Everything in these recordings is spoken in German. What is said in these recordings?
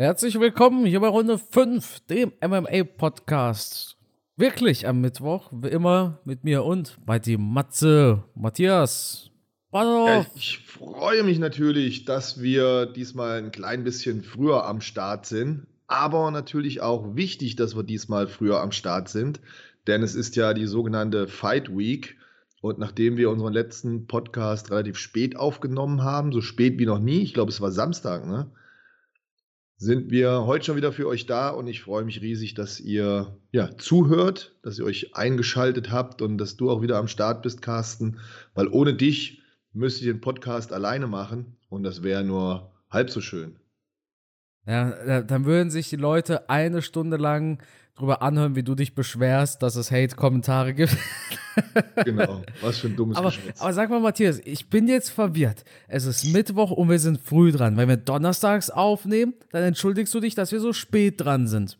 Herzlich willkommen hier bei Runde 5, dem MMA-Podcast. Wirklich am Mittwoch, wie immer mit mir und bei die Matze, Matthias. Ja, ich freue mich natürlich, dass wir diesmal ein klein bisschen früher am Start sind. Aber natürlich auch wichtig, dass wir diesmal früher am Start sind. Denn es ist ja die sogenannte Fight Week. Und nachdem wir unseren letzten Podcast relativ spät aufgenommen haben, so spät wie noch nie, ich glaube, es war Samstag, ne? Sind wir heute schon wieder für euch da und ich freue mich riesig, dass ihr ja, zuhört, dass ihr euch eingeschaltet habt und dass du auch wieder am Start bist, Carsten, weil ohne dich müsste ich den Podcast alleine machen und das wäre nur halb so schön. Ja, dann würden sich die Leute eine Stunde lang drüber anhören, wie du dich beschwerst, dass es Hate-Kommentare gibt. genau, was für ein dummes aber, aber sag mal, Matthias, ich bin jetzt verwirrt. Es ist Mittwoch und wir sind früh dran. Wenn wir donnerstags aufnehmen, dann entschuldigst du dich, dass wir so spät dran sind.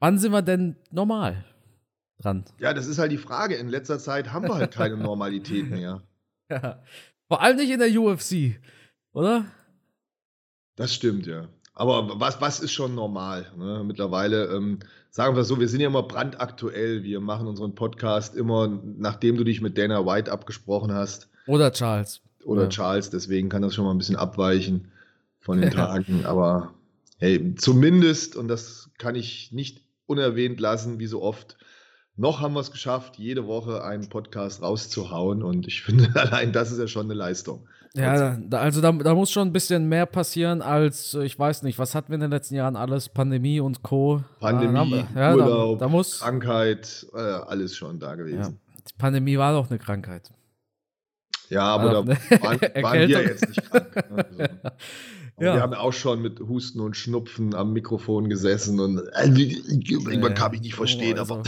Wann sind wir denn normal dran? Ja, das ist halt die Frage. In letzter Zeit haben wir halt keine Normalität mehr. Ja. Vor allem nicht in der UFC, oder? Das stimmt, ja. Aber was, was ist schon normal? Ne? Mittlerweile, ähm, sagen wir so, wir sind ja immer brandaktuell. Wir machen unseren Podcast immer, nachdem du dich mit Dana White abgesprochen hast. Oder Charles. Oder ja. Charles, deswegen kann das schon mal ein bisschen abweichen von den Tagen. Aber hey, zumindest, und das kann ich nicht unerwähnt lassen, wie so oft, noch haben wir es geschafft, jede Woche einen Podcast rauszuhauen. Und ich finde, allein das ist ja schon eine Leistung. Ja, also da, da, muss schon ein bisschen mehr passieren als, äh, ich weiß nicht, was hatten wir in den letzten Jahren alles? Pandemie und Co. Pandemie, ja, Urlaub, da, da muss, Krankheit, äh, alles schon da gewesen. Ja. Die Pandemie war doch eine Krankheit. Ja, aber also, da waren, waren wir jetzt nicht krank. Ne? Also, ja. Wir haben auch schon mit Husten und Schnupfen am Mikrofon gesessen und äh, irgendwann kann ich nicht verstehen, oh, also, aber.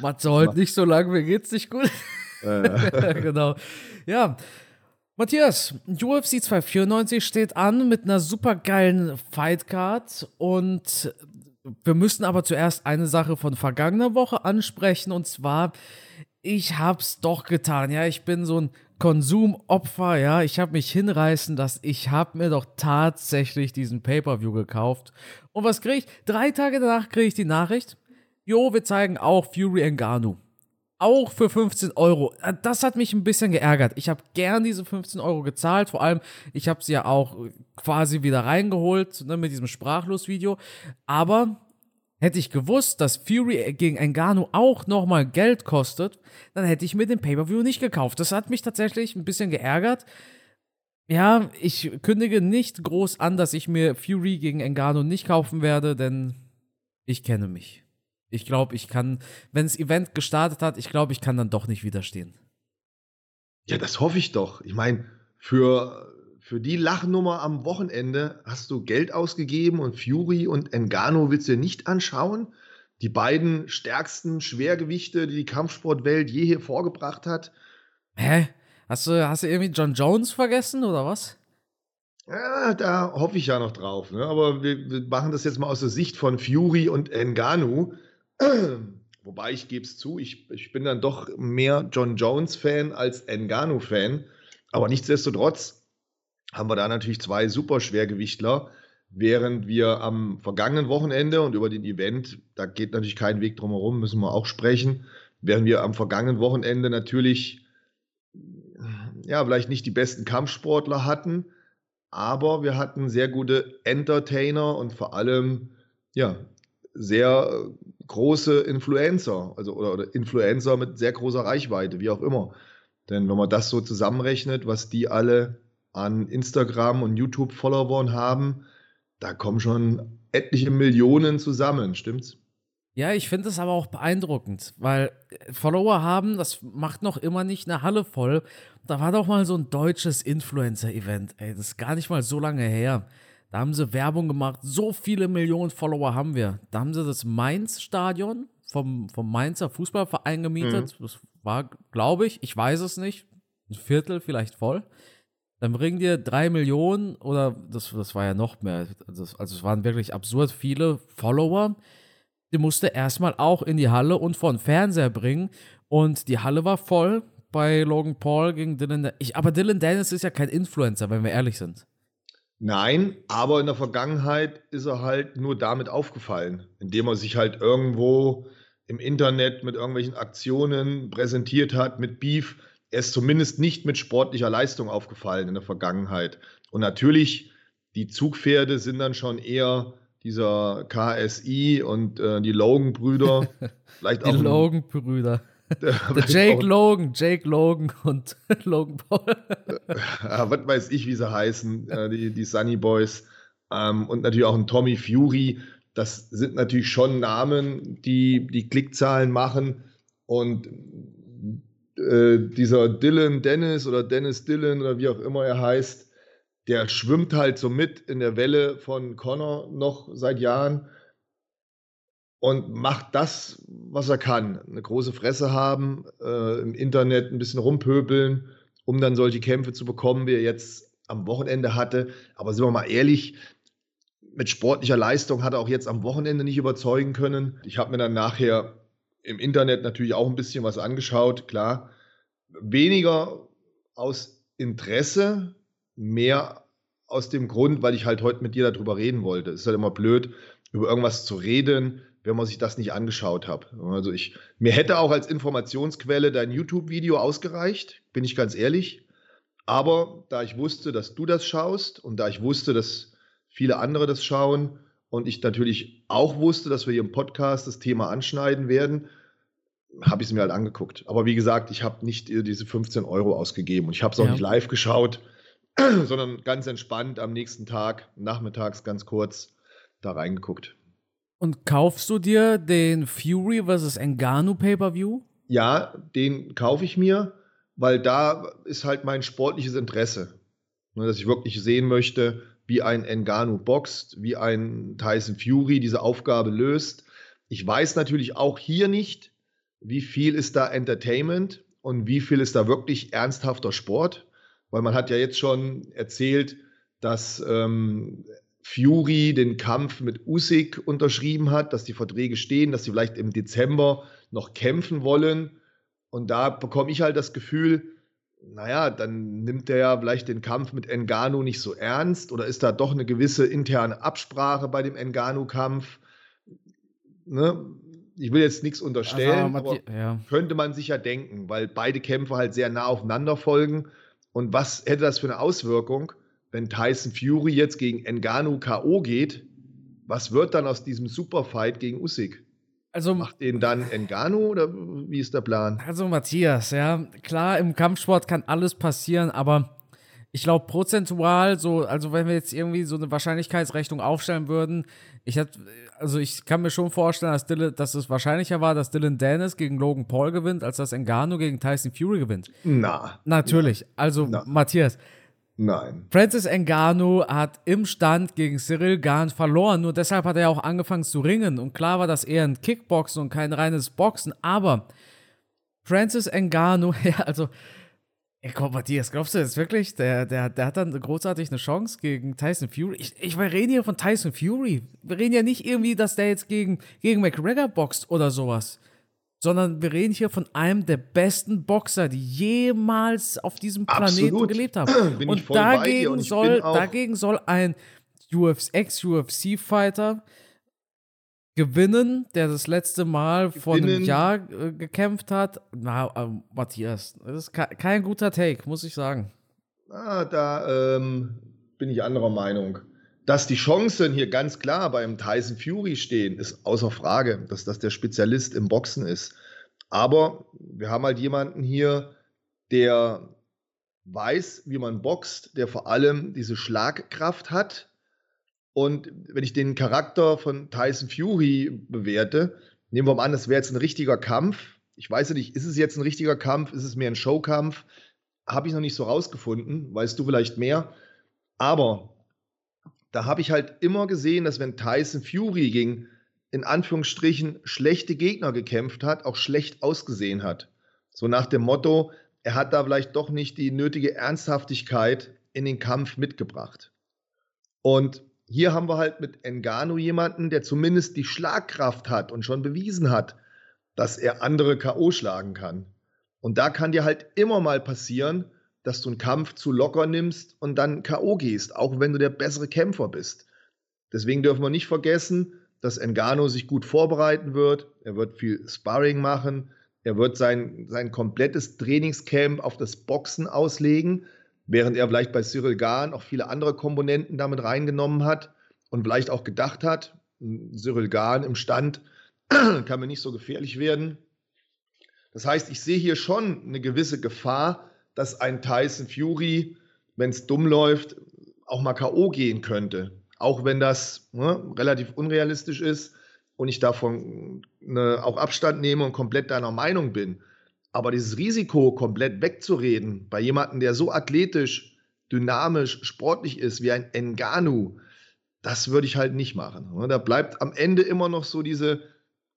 Matze, heute nicht so lange, mir geht's nicht gut. genau. Ja, Matthias, UFC 294 steht an mit einer super geilen Fightcard und wir müssen aber zuerst eine Sache von vergangener Woche ansprechen und zwar, ich hab's doch getan, ja, ich bin so ein Konsumopfer, ja, ich habe mich hinreißen lassen, ich habe mir doch tatsächlich diesen Pay-Per-View gekauft und was kriege ich? Drei Tage danach kriege ich die Nachricht, jo, wir zeigen auch Fury Ngannou auch für 15 Euro. Äh, das hat mich ein bisschen geärgert. Ich habe gern diese 15 Euro gezahlt. Vor allem, ich habe sie ja auch quasi wieder reingeholt ne, mit diesem Sprachlos-Video. Aber hätte ich gewusst, dass Fury gegen Engano auch nochmal Geld kostet, dann hätte ich mir den Pay-Per-View nicht gekauft. Das hat mich tatsächlich ein bisschen geärgert. Ja, ich kündige nicht groß an, dass ich mir Fury gegen Engano nicht kaufen werde, denn ich kenne mich. Ich glaube, ich kann, wenn das Event gestartet hat, ich glaube, ich kann dann doch nicht widerstehen. Ja, das hoffe ich doch. Ich meine, für, für die Lachnummer am Wochenende hast du Geld ausgegeben und Fury und Engano willst du dir nicht anschauen? Die beiden stärksten Schwergewichte, die die Kampfsportwelt je hier vorgebracht hat. Hä? Hast du, hast du irgendwie John Jones vergessen oder was? Ja, da hoffe ich ja noch drauf. Ne? Aber wir, wir, machen das jetzt mal aus der Sicht von Fury und Engano. Wobei ich gebe es zu, ich, ich bin dann doch mehr John Jones-Fan als Engano-Fan. Aber nichtsdestotrotz haben wir da natürlich zwei super Schwergewichtler, während wir am vergangenen Wochenende und über den Event, da geht natürlich kein Weg drum herum, müssen wir auch sprechen, während wir am vergangenen Wochenende natürlich ja, vielleicht nicht die besten Kampfsportler hatten, aber wir hatten sehr gute Entertainer und vor allem ja, sehr große Influencer, also oder, oder Influencer mit sehr großer Reichweite, wie auch immer. Denn wenn man das so zusammenrechnet, was die alle an Instagram und YouTube-Followern haben, da kommen schon etliche Millionen zusammen, stimmt's? Ja, ich finde es aber auch beeindruckend, weil Follower haben, das macht noch immer nicht eine Halle voll. Da war doch mal so ein deutsches Influencer-Event, ey, das ist gar nicht mal so lange her. Da haben sie Werbung gemacht. So viele Millionen Follower haben wir. Da haben sie das Mainz-Stadion vom, vom Mainzer Fußballverein gemietet. Mhm. Das war, glaube ich, ich weiß es nicht, ein Viertel vielleicht voll. Dann bringen dir drei Millionen oder das, das war ja noch mehr. Das, also es waren wirklich absurd viele Follower. Die musste erstmal auch in die Halle und vor den Fernseher bringen. Und die Halle war voll bei Logan Paul gegen Dylan. Ich, aber Dylan Dennis ist ja kein Influencer, wenn wir ehrlich sind. Nein, aber in der Vergangenheit ist er halt nur damit aufgefallen, indem er sich halt irgendwo im Internet mit irgendwelchen Aktionen präsentiert hat, mit Beef. Er ist zumindest nicht mit sportlicher Leistung aufgefallen in der Vergangenheit. Und natürlich, die Zugpferde sind dann schon eher dieser KSI und äh, die Logan-Brüder. Vielleicht die Logan-Brüder. Jake Logan, Jake Logan und Logan Paul. ja, was weiß ich, wie sie heißen, äh, die, die Sunny Boys. Ähm, und natürlich auch ein Tommy Fury. Das sind natürlich schon Namen, die die Klickzahlen machen. Und äh, dieser Dylan Dennis oder Dennis Dylan oder wie auch immer er heißt, der schwimmt halt so mit in der Welle von Connor noch seit Jahren und macht das, was er kann. Eine große Fresse haben, äh, im Internet ein bisschen rumpöbeln, um dann solche Kämpfe zu bekommen, wie er jetzt am Wochenende hatte. Aber sind wir mal ehrlich, mit sportlicher Leistung hat er auch jetzt am Wochenende nicht überzeugen können. Ich habe mir dann nachher im Internet natürlich auch ein bisschen was angeschaut, klar. Weniger aus Interesse, mehr aus dem Grund, weil ich halt heute mit dir darüber reden wollte. Es ist halt immer blöd, über irgendwas zu reden, wenn man sich das nicht angeschaut hat. Also ich, mir hätte auch als Informationsquelle dein YouTube-Video ausgereicht, bin ich ganz ehrlich. Aber da ich wusste, dass du das schaust und da ich wusste, dass viele andere das schauen und ich natürlich auch wusste, dass wir hier im Podcast das Thema anschneiden werden, habe ich es mir halt angeguckt. Aber wie gesagt, ich habe nicht diese 15 Euro ausgegeben und ich habe es auch ja. nicht live geschaut, sondern ganz entspannt am nächsten Tag, nachmittags ganz kurz da reingeguckt. Und kaufst du dir den Fury vs. Engano Pay-Per-View? Ja, den kaufe ich mir, weil da ist halt mein sportliches Interesse. Ne, dass ich wirklich sehen möchte, wie ein Engano boxt, wie ein Tyson Fury diese Aufgabe löst. Ich weiß natürlich auch hier nicht, wie viel ist da Entertainment und wie viel ist da wirklich ernsthafter Sport, weil man hat ja jetzt schon erzählt, dass ähm, Fury den Kampf mit Usyk unterschrieben hat, dass die Verträge stehen, dass sie vielleicht im Dezember noch kämpfen wollen. Und da bekomme ich halt das Gefühl, naja, dann nimmt er ja vielleicht den Kampf mit Engano nicht so ernst oder ist da doch eine gewisse interne Absprache bei dem Engano-Kampf. Ne? Ich will jetzt nichts unterstellen, also, aber ja. könnte man sich ja denken, weil beide Kämpfe halt sehr nah aufeinander folgen. Und was hätte das für eine Auswirkung? Wenn Tyson Fury jetzt gegen Engano K.O. geht, was wird dann aus diesem Superfight gegen Usyk? Also, Macht den dann Engano oder wie ist der Plan? Also Matthias, ja, klar, im Kampfsport kann alles passieren, aber ich glaube prozentual so, also wenn wir jetzt irgendwie so eine Wahrscheinlichkeitsrechnung aufstellen würden, ich hätte, also ich kann mir schon vorstellen, dass, Dylan, dass es wahrscheinlicher war, dass Dylan Dennis gegen Logan Paul gewinnt, als dass Engano gegen Tyson Fury gewinnt. Na. Natürlich. Also Na. Matthias, Nein. Francis Ngannou hat im Stand gegen Cyril Gahn verloren. Nur deshalb hat er auch angefangen zu ringen. Und klar war das eher ein Kickboxen und kein reines Boxen. Aber Francis Ngannou, ja, also, ey, komm, Matthias, glaubst du jetzt wirklich, der, der, der hat dann großartig eine Chance gegen Tyson Fury? Ich, ich wir reden hier von Tyson Fury. Wir reden ja nicht irgendwie, dass der jetzt gegen, gegen McGregor boxt oder sowas sondern wir reden hier von einem der besten Boxer, die jemals auf diesem Planeten Absolut. gelebt haben. Bin und dagegen und soll, dagegen soll ein Ex-UFC-Fighter gewinnen, der das letzte Mal gewinnen. vor einem Jahr äh, gekämpft hat. Na, äh, Matthias, das ist kein guter Take, muss ich sagen. Ah, da ähm, bin ich anderer Meinung. Dass die Chancen hier ganz klar beim Tyson Fury stehen, ist außer Frage, dass das der Spezialist im Boxen ist. Aber wir haben halt jemanden hier, der weiß, wie man boxt, der vor allem diese Schlagkraft hat. Und wenn ich den Charakter von Tyson Fury bewerte, nehmen wir mal an, das wäre jetzt ein richtiger Kampf. Ich weiß ja nicht, ist es jetzt ein richtiger Kampf? Ist es mehr ein Showkampf? Habe ich noch nicht so rausgefunden. Weißt du vielleicht mehr? Aber da habe ich halt immer gesehen, dass wenn Tyson Fury gegen in Anführungsstrichen schlechte Gegner gekämpft hat, auch schlecht ausgesehen hat. So nach dem Motto, er hat da vielleicht doch nicht die nötige Ernsthaftigkeit in den Kampf mitgebracht. Und hier haben wir halt mit Engano jemanden, der zumindest die Schlagkraft hat und schon bewiesen hat, dass er andere KO schlagen kann. Und da kann dir halt immer mal passieren, dass du einen Kampf zu locker nimmst und dann K.O. gehst, auch wenn du der bessere Kämpfer bist. Deswegen dürfen wir nicht vergessen, dass Engano sich gut vorbereiten wird. Er wird viel Sparring machen. Er wird sein, sein komplettes Trainingscamp auf das Boxen auslegen, während er vielleicht bei Cyril Gahn auch viele andere Komponenten damit reingenommen hat und vielleicht auch gedacht hat, Cyril Gahn im Stand kann mir nicht so gefährlich werden. Das heißt, ich sehe hier schon eine gewisse Gefahr, dass ein Tyson Fury, wenn es dumm läuft, auch mal K.O. gehen könnte. Auch wenn das ne, relativ unrealistisch ist und ich davon ne, auch Abstand nehme und komplett deiner Meinung bin. Aber dieses Risiko komplett wegzureden bei jemandem, der so athletisch, dynamisch, sportlich ist wie ein Enganu, das würde ich halt nicht machen. Ne? Da bleibt am Ende immer noch so diese,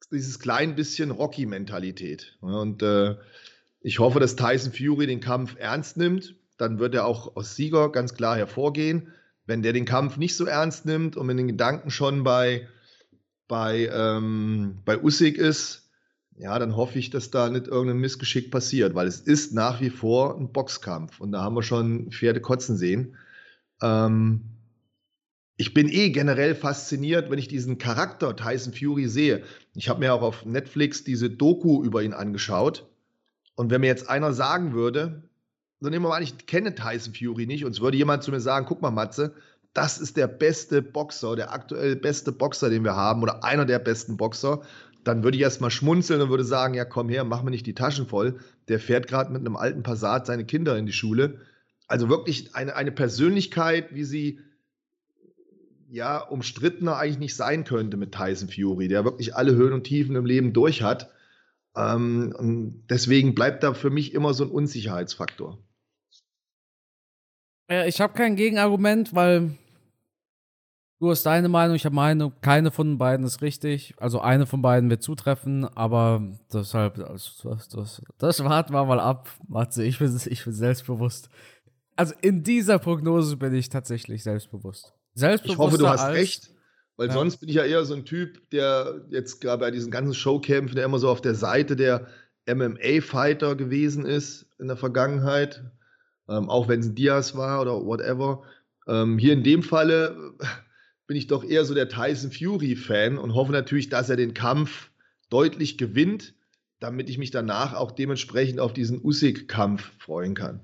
dieses klein bisschen Rocky-Mentalität. Ne? Und äh, ich hoffe, dass Tyson Fury den Kampf ernst nimmt. Dann wird er auch als Sieger ganz klar hervorgehen. Wenn der den Kampf nicht so ernst nimmt und mit den Gedanken schon bei, bei, ähm, bei Usyk ist, ja, dann hoffe ich, dass da nicht irgendein Missgeschick passiert, weil es ist nach wie vor ein Boxkampf und da haben wir schon Pferde kotzen sehen. Ähm, ich bin eh generell fasziniert, wenn ich diesen Charakter Tyson Fury sehe. Ich habe mir auch auf Netflix diese Doku über ihn angeschaut. Und wenn mir jetzt einer sagen würde, so nehmen wir mal an, ich kenne Tyson Fury nicht, und es würde jemand zu mir sagen, guck mal, Matze, das ist der beste Boxer, der aktuell beste Boxer, den wir haben, oder einer der besten Boxer, dann würde ich erstmal schmunzeln und würde sagen, ja, komm her, mach mir nicht die Taschen voll. Der fährt gerade mit einem alten Passat seine Kinder in die Schule. Also wirklich eine, eine Persönlichkeit, wie sie ja, umstrittener eigentlich nicht sein könnte mit Tyson Fury, der wirklich alle Höhen und Tiefen im Leben durch hat. Ähm, und deswegen bleibt da für mich immer so ein Unsicherheitsfaktor. Ja, ich habe kein Gegenargument, weil du hast deine Meinung, ich habe meine, keine von beiden ist richtig. Also eine von beiden wird zutreffen, aber deshalb, das, das, das warten wir mal ab, Matze. Ich bin, ich bin selbstbewusst. Also in dieser Prognose bin ich tatsächlich selbstbewusst. Ich hoffe, du hast recht, weil ja. sonst bin ich ja eher so ein Typ, der jetzt gerade bei diesen ganzen Showkämpfen, der immer so auf der Seite der MMA-Fighter gewesen ist in der Vergangenheit, ähm, auch wenn es ein Diaz war oder whatever. Ähm, hier in dem Falle bin ich doch eher so der Tyson Fury-Fan und hoffe natürlich, dass er den Kampf deutlich gewinnt, damit ich mich danach auch dementsprechend auf diesen Usyk-Kampf freuen kann.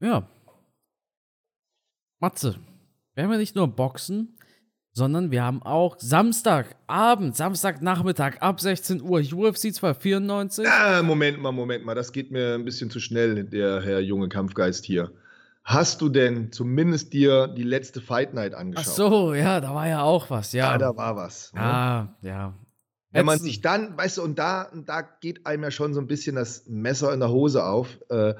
Ja, Matze, wir haben ja nicht nur Boxen, sondern wir haben auch Samstagabend, Samstagnachmittag ab 16 Uhr UFC 294. Ah, Moment mal, Moment mal, das geht mir ein bisschen zu schnell, der Herr junge Kampfgeist hier. Hast du denn zumindest dir die letzte Fight Night angeschaut? Ach so, ja, da war ja auch was, ja. Ja, da war was. Ne? Ah, ja. Wenn man sich dann, weißt du, und da, da geht einem ja schon so ein bisschen das Messer in der Hose auf. Äh,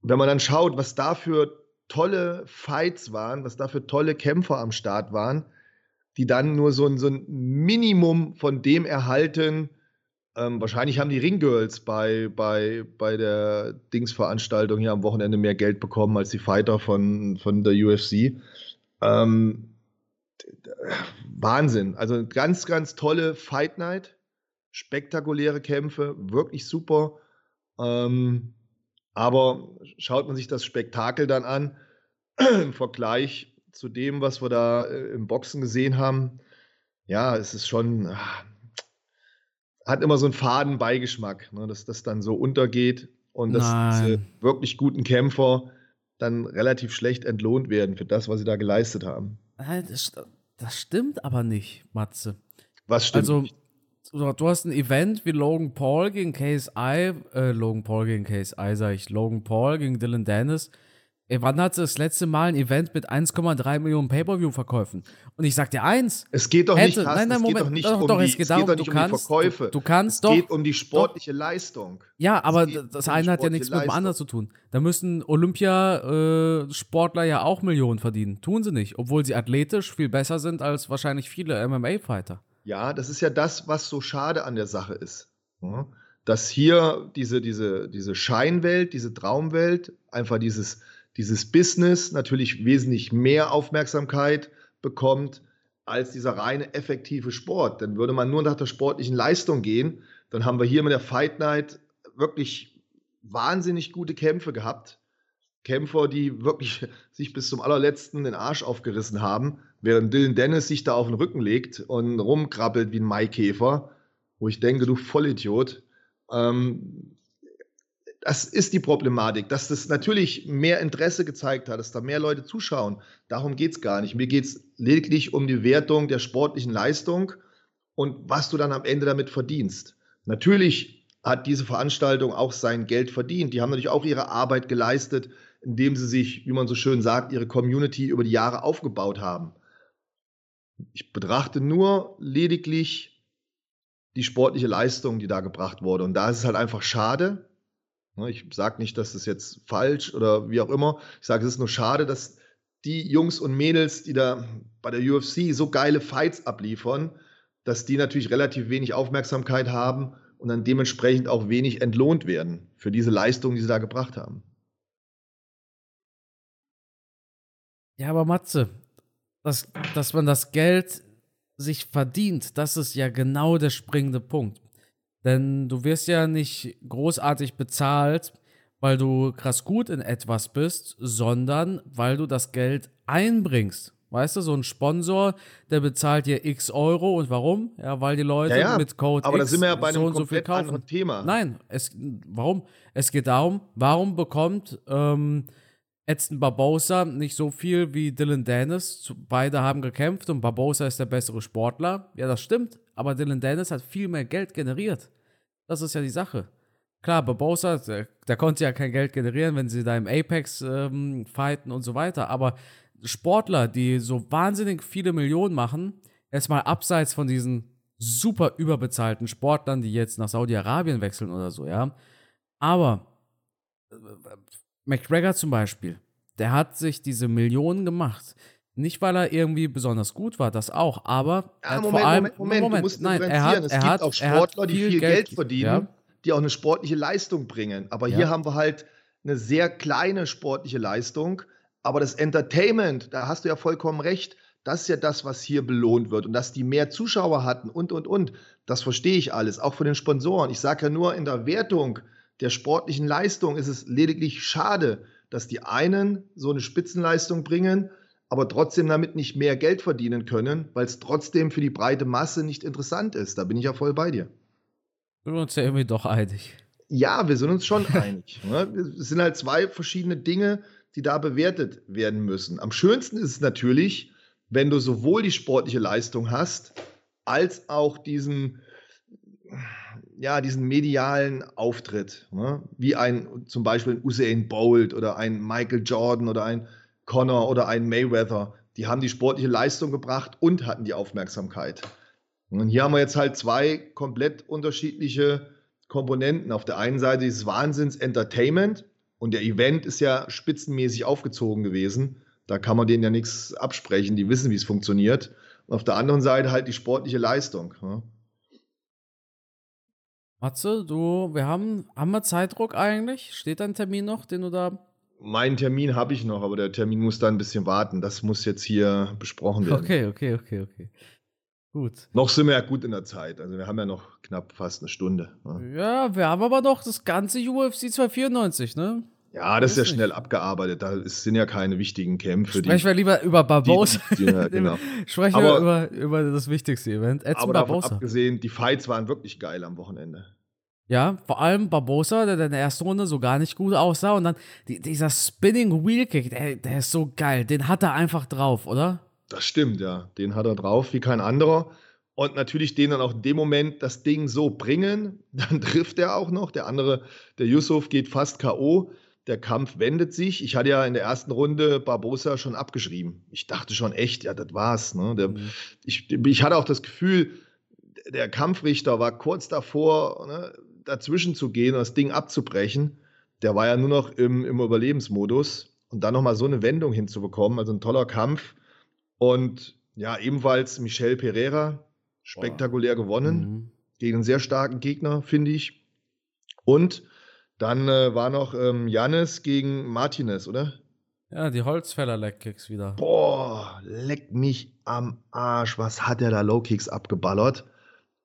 wenn man dann schaut, was da für tolle Fights waren, was da für tolle Kämpfer am Start waren, die dann nur so ein, so ein Minimum von dem erhalten. Ähm, wahrscheinlich haben die Ringgirls bei, bei, bei der Dingsveranstaltung hier am Wochenende mehr Geld bekommen als die Fighter von, von der UFC. Ähm, Wahnsinn. Also ganz, ganz tolle Fight Night. Spektakuläre Kämpfe, wirklich super. Ähm, aber schaut man sich das Spektakel dann an, im Vergleich zu dem, was wir da äh, im Boxen gesehen haben, ja, es ist schon, ah, hat immer so einen faden Beigeschmack, ne, dass das dann so untergeht und dass diese wirklich guten Kämpfer dann relativ schlecht entlohnt werden für das, was sie da geleistet haben. Das, stimmt aber nicht, Matze. Was stimmt? Also, du hast ein Event wie Logan Paul gegen KSI, äh, Logan Paul gegen KSI, sag ich, Logan Paul gegen Dylan Dennis. Wann hatte das letzte Mal ein Event mit 1,3 Millionen Pay-Per-View-Verkäufen? Und ich sag dir eins. Es geht doch hätte, nicht, Carsten, nein, nein, Moment, es geht doch nicht doch, um, doch, die, es geht darum, es geht um die Verkäufe. Du, du kannst es doch. Es geht um die sportliche Leistung. Ja, aber das um eine hat ja nichts Leistung. mit dem anderen zu tun. Da müssen Olympiasportler äh, ja auch Millionen verdienen. Tun sie nicht, obwohl sie athletisch viel besser sind als wahrscheinlich viele MMA-Fighter. Ja, das ist ja das, was so schade an der Sache ist. Ja? Dass hier diese, diese, diese Scheinwelt, diese Traumwelt, einfach dieses, dieses Business natürlich wesentlich mehr Aufmerksamkeit bekommt als dieser reine effektive Sport. Denn würde man nur nach der sportlichen Leistung gehen, dann haben wir hier mit der Fight Night wirklich wahnsinnig gute Kämpfe gehabt. Kämpfer, die wirklich sich bis zum allerletzten den Arsch aufgerissen haben, während Dylan Dennis sich da auf den Rücken legt und rumkrabbelt wie ein Maikäfer, wo ich denke, du Vollidiot. Ähm, das ist die Problematik, dass das natürlich mehr Interesse gezeigt hat, dass da mehr Leute zuschauen. Darum geht es gar nicht. Mir geht es lediglich um die Wertung der sportlichen Leistung und was du dann am Ende damit verdienst. Natürlich hat diese Veranstaltung auch sein Geld verdient. Die haben natürlich auch ihre Arbeit geleistet, indem sie sich, wie man so schön sagt, ihre Community über die Jahre aufgebaut haben. Ich betrachte nur lediglich die sportliche Leistung, die da gebracht wurde. Und da ist es halt einfach schade, Ne, ich sage nicht, dass das jetzt falsch oder wie auch immer. Ich sage, es ist nur schade, dass die Jungs und Mädels, die da bei der UFC so geile Fights abliefern, dass die natürlich relativ wenig Aufmerksamkeit haben und dann dementsprechend auch wenig entlohnt werden für diese Leistung, die sie da gebracht haben. Ja, aber Matze, dass, dass man das Geld sich verdient, das ist ja genau der springende Punkt. Denn du wirst ja nicht großartig bezahlt, weil du krass gut in etwas bist, sondern weil du das Geld einbringst. Weißt du, so ein Sponsor, der bezahlt dir x Euro und warum? Ja, weil die Leute ja, ja. mit Code aber X da sind wir ja bei einem so komplett so anderen Thema. Nein, es, warum? Es geht darum, warum bekommt ähm, Edson Barbosa nicht so viel wie Dylan Dennis? Beide haben gekämpft und Barbosa ist der bessere Sportler. Ja, das stimmt, aber Dylan Dennis hat viel mehr Geld generiert. Das ist ja die Sache. Klar, Barbosa, der, der konnte ja kein Geld generieren, wenn sie da im Apex ähm, fighten und so weiter. Aber Sportler, die so wahnsinnig viele Millionen machen, erstmal abseits von diesen super überbezahlten Sportlern, die jetzt nach Saudi-Arabien wechseln oder so, ja. Aber äh, McGregor zum Beispiel, der hat sich diese Millionen gemacht. Nicht, weil er irgendwie besonders gut war, das auch, aber ja, Moment, vor allem, Moment, Moment, Moment, du musst nein, er hat, es er gibt hat, auch Sportler, die viel Geld, Geld verdienen, ja. die auch eine sportliche Leistung bringen. Aber ja. hier haben wir halt eine sehr kleine sportliche Leistung. Aber das Entertainment, da hast du ja vollkommen recht, das ist ja das, was hier belohnt wird. Und dass die mehr Zuschauer hatten und, und, und, das verstehe ich alles, auch von den Sponsoren. Ich sage ja nur, in der Wertung der sportlichen Leistung ist es lediglich schade, dass die einen so eine Spitzenleistung bringen aber trotzdem damit nicht mehr Geld verdienen können, weil es trotzdem für die breite Masse nicht interessant ist. Da bin ich ja voll bei dir. Sind wir uns ja irgendwie doch einig. Ja, wir sind uns schon einig. Ne? Es sind halt zwei verschiedene Dinge, die da bewertet werden müssen. Am schönsten ist es natürlich, wenn du sowohl die sportliche Leistung hast, als auch diesen, ja, diesen medialen Auftritt, ne? wie ein zum Beispiel ein Usain Bolt oder ein Michael Jordan oder ein Connor oder ein Mayweather, die haben die sportliche Leistung gebracht und hatten die Aufmerksamkeit. Und hier haben wir jetzt halt zwei komplett unterschiedliche Komponenten. Auf der einen Seite dieses Wahnsinns-Entertainment und der Event ist ja spitzenmäßig aufgezogen gewesen. Da kann man denen ja nichts absprechen, die wissen, wie es funktioniert. Und auf der anderen Seite halt die sportliche Leistung. Ja. Matze, du, wir haben, haben wir Zeitdruck eigentlich? Steht ein Termin noch, den du da Meinen Termin habe ich noch, aber der Termin muss da ein bisschen warten. Das muss jetzt hier besprochen werden. Okay, okay, okay, okay. Gut. Noch sind wir ja gut in der Zeit. Also wir haben ja noch knapp fast eine Stunde. Ne? Ja, wir haben aber noch das ganze UFC 294, ne? Ja, das ist ja schnell abgearbeitet. Da sind ja keine wichtigen Kämpfe. Sprechen wir lieber über Barbosa. Die, die, ja, genau. Sprechen wir über, über das wichtigste Event. Edson aber davon Barbosa. abgesehen, die Fights waren wirklich geil am Wochenende. Ja, vor allem Barbosa, der in der ersten Runde so gar nicht gut aussah. Und dann die, dieser Spinning Wheel Kick, der, der ist so geil. Den hat er einfach drauf, oder? Das stimmt, ja. Den hat er drauf wie kein anderer. Und natürlich den dann auch in dem Moment das Ding so bringen, dann trifft er auch noch. Der andere, der Yusuf, geht fast K.O. Der Kampf wendet sich. Ich hatte ja in der ersten Runde Barbosa schon abgeschrieben. Ich dachte schon echt, ja, das war's. Ne? Der, mhm. ich, ich hatte auch das Gefühl, der Kampfrichter war kurz davor, ne, dazwischen zu gehen und das Ding abzubrechen, der war ja nur noch im, im Überlebensmodus. Und dann nochmal so eine Wendung hinzubekommen, also ein toller Kampf. Und ja, ebenfalls Michel Pereira, spektakulär Boah. gewonnen, mhm. gegen einen sehr starken Gegner, finde ich. Und dann äh, war noch ähm, Janis gegen Martinez, oder? Ja, die Holzfäller-Leckkicks wieder. Boah, leck mich am Arsch. Was hat der da Low-Kicks abgeballert?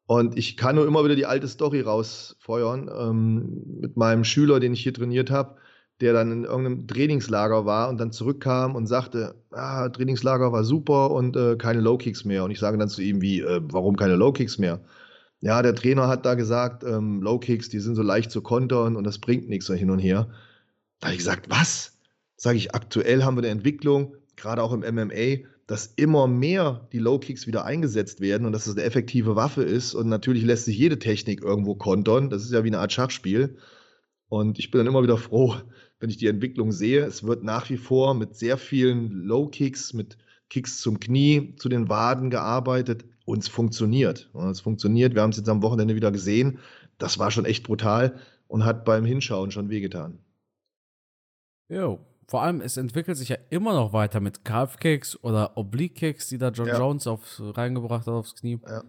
Und ich kann nur immer wieder die alte Story rausfeuern ähm, mit meinem Schüler, den ich hier trainiert habe, der dann in irgendeinem Trainingslager war und dann zurückkam und sagte, ah, Trainingslager war super und äh, keine Low Kicks mehr. Und ich sage dann zu ihm, wie, äh, warum keine Low Kicks mehr? Ja, der Trainer hat da gesagt, ähm, Low Kicks, die sind so leicht zu kontern und das bringt nichts so hin und her. Da habe ich gesagt, was? Sage ich, aktuell haben wir eine Entwicklung, gerade auch im MMA, dass immer mehr die Low Kicks wieder eingesetzt werden und dass es eine effektive Waffe ist. Und natürlich lässt sich jede Technik irgendwo kontern. Das ist ja wie eine Art Schachspiel. Und ich bin dann immer wieder froh, wenn ich die Entwicklung sehe. Es wird nach wie vor mit sehr vielen Low Kicks, mit Kicks zum Knie, zu den Waden gearbeitet und es funktioniert. es funktioniert. Wir haben es jetzt am Wochenende wieder gesehen. Das war schon echt brutal und hat beim Hinschauen schon wehgetan. Jo, vor allem, es entwickelt sich ja immer noch weiter mit Calf Kicks oder Oblique Kicks, die da John ja. Jones aufs, reingebracht hat aufs Knie. Ja.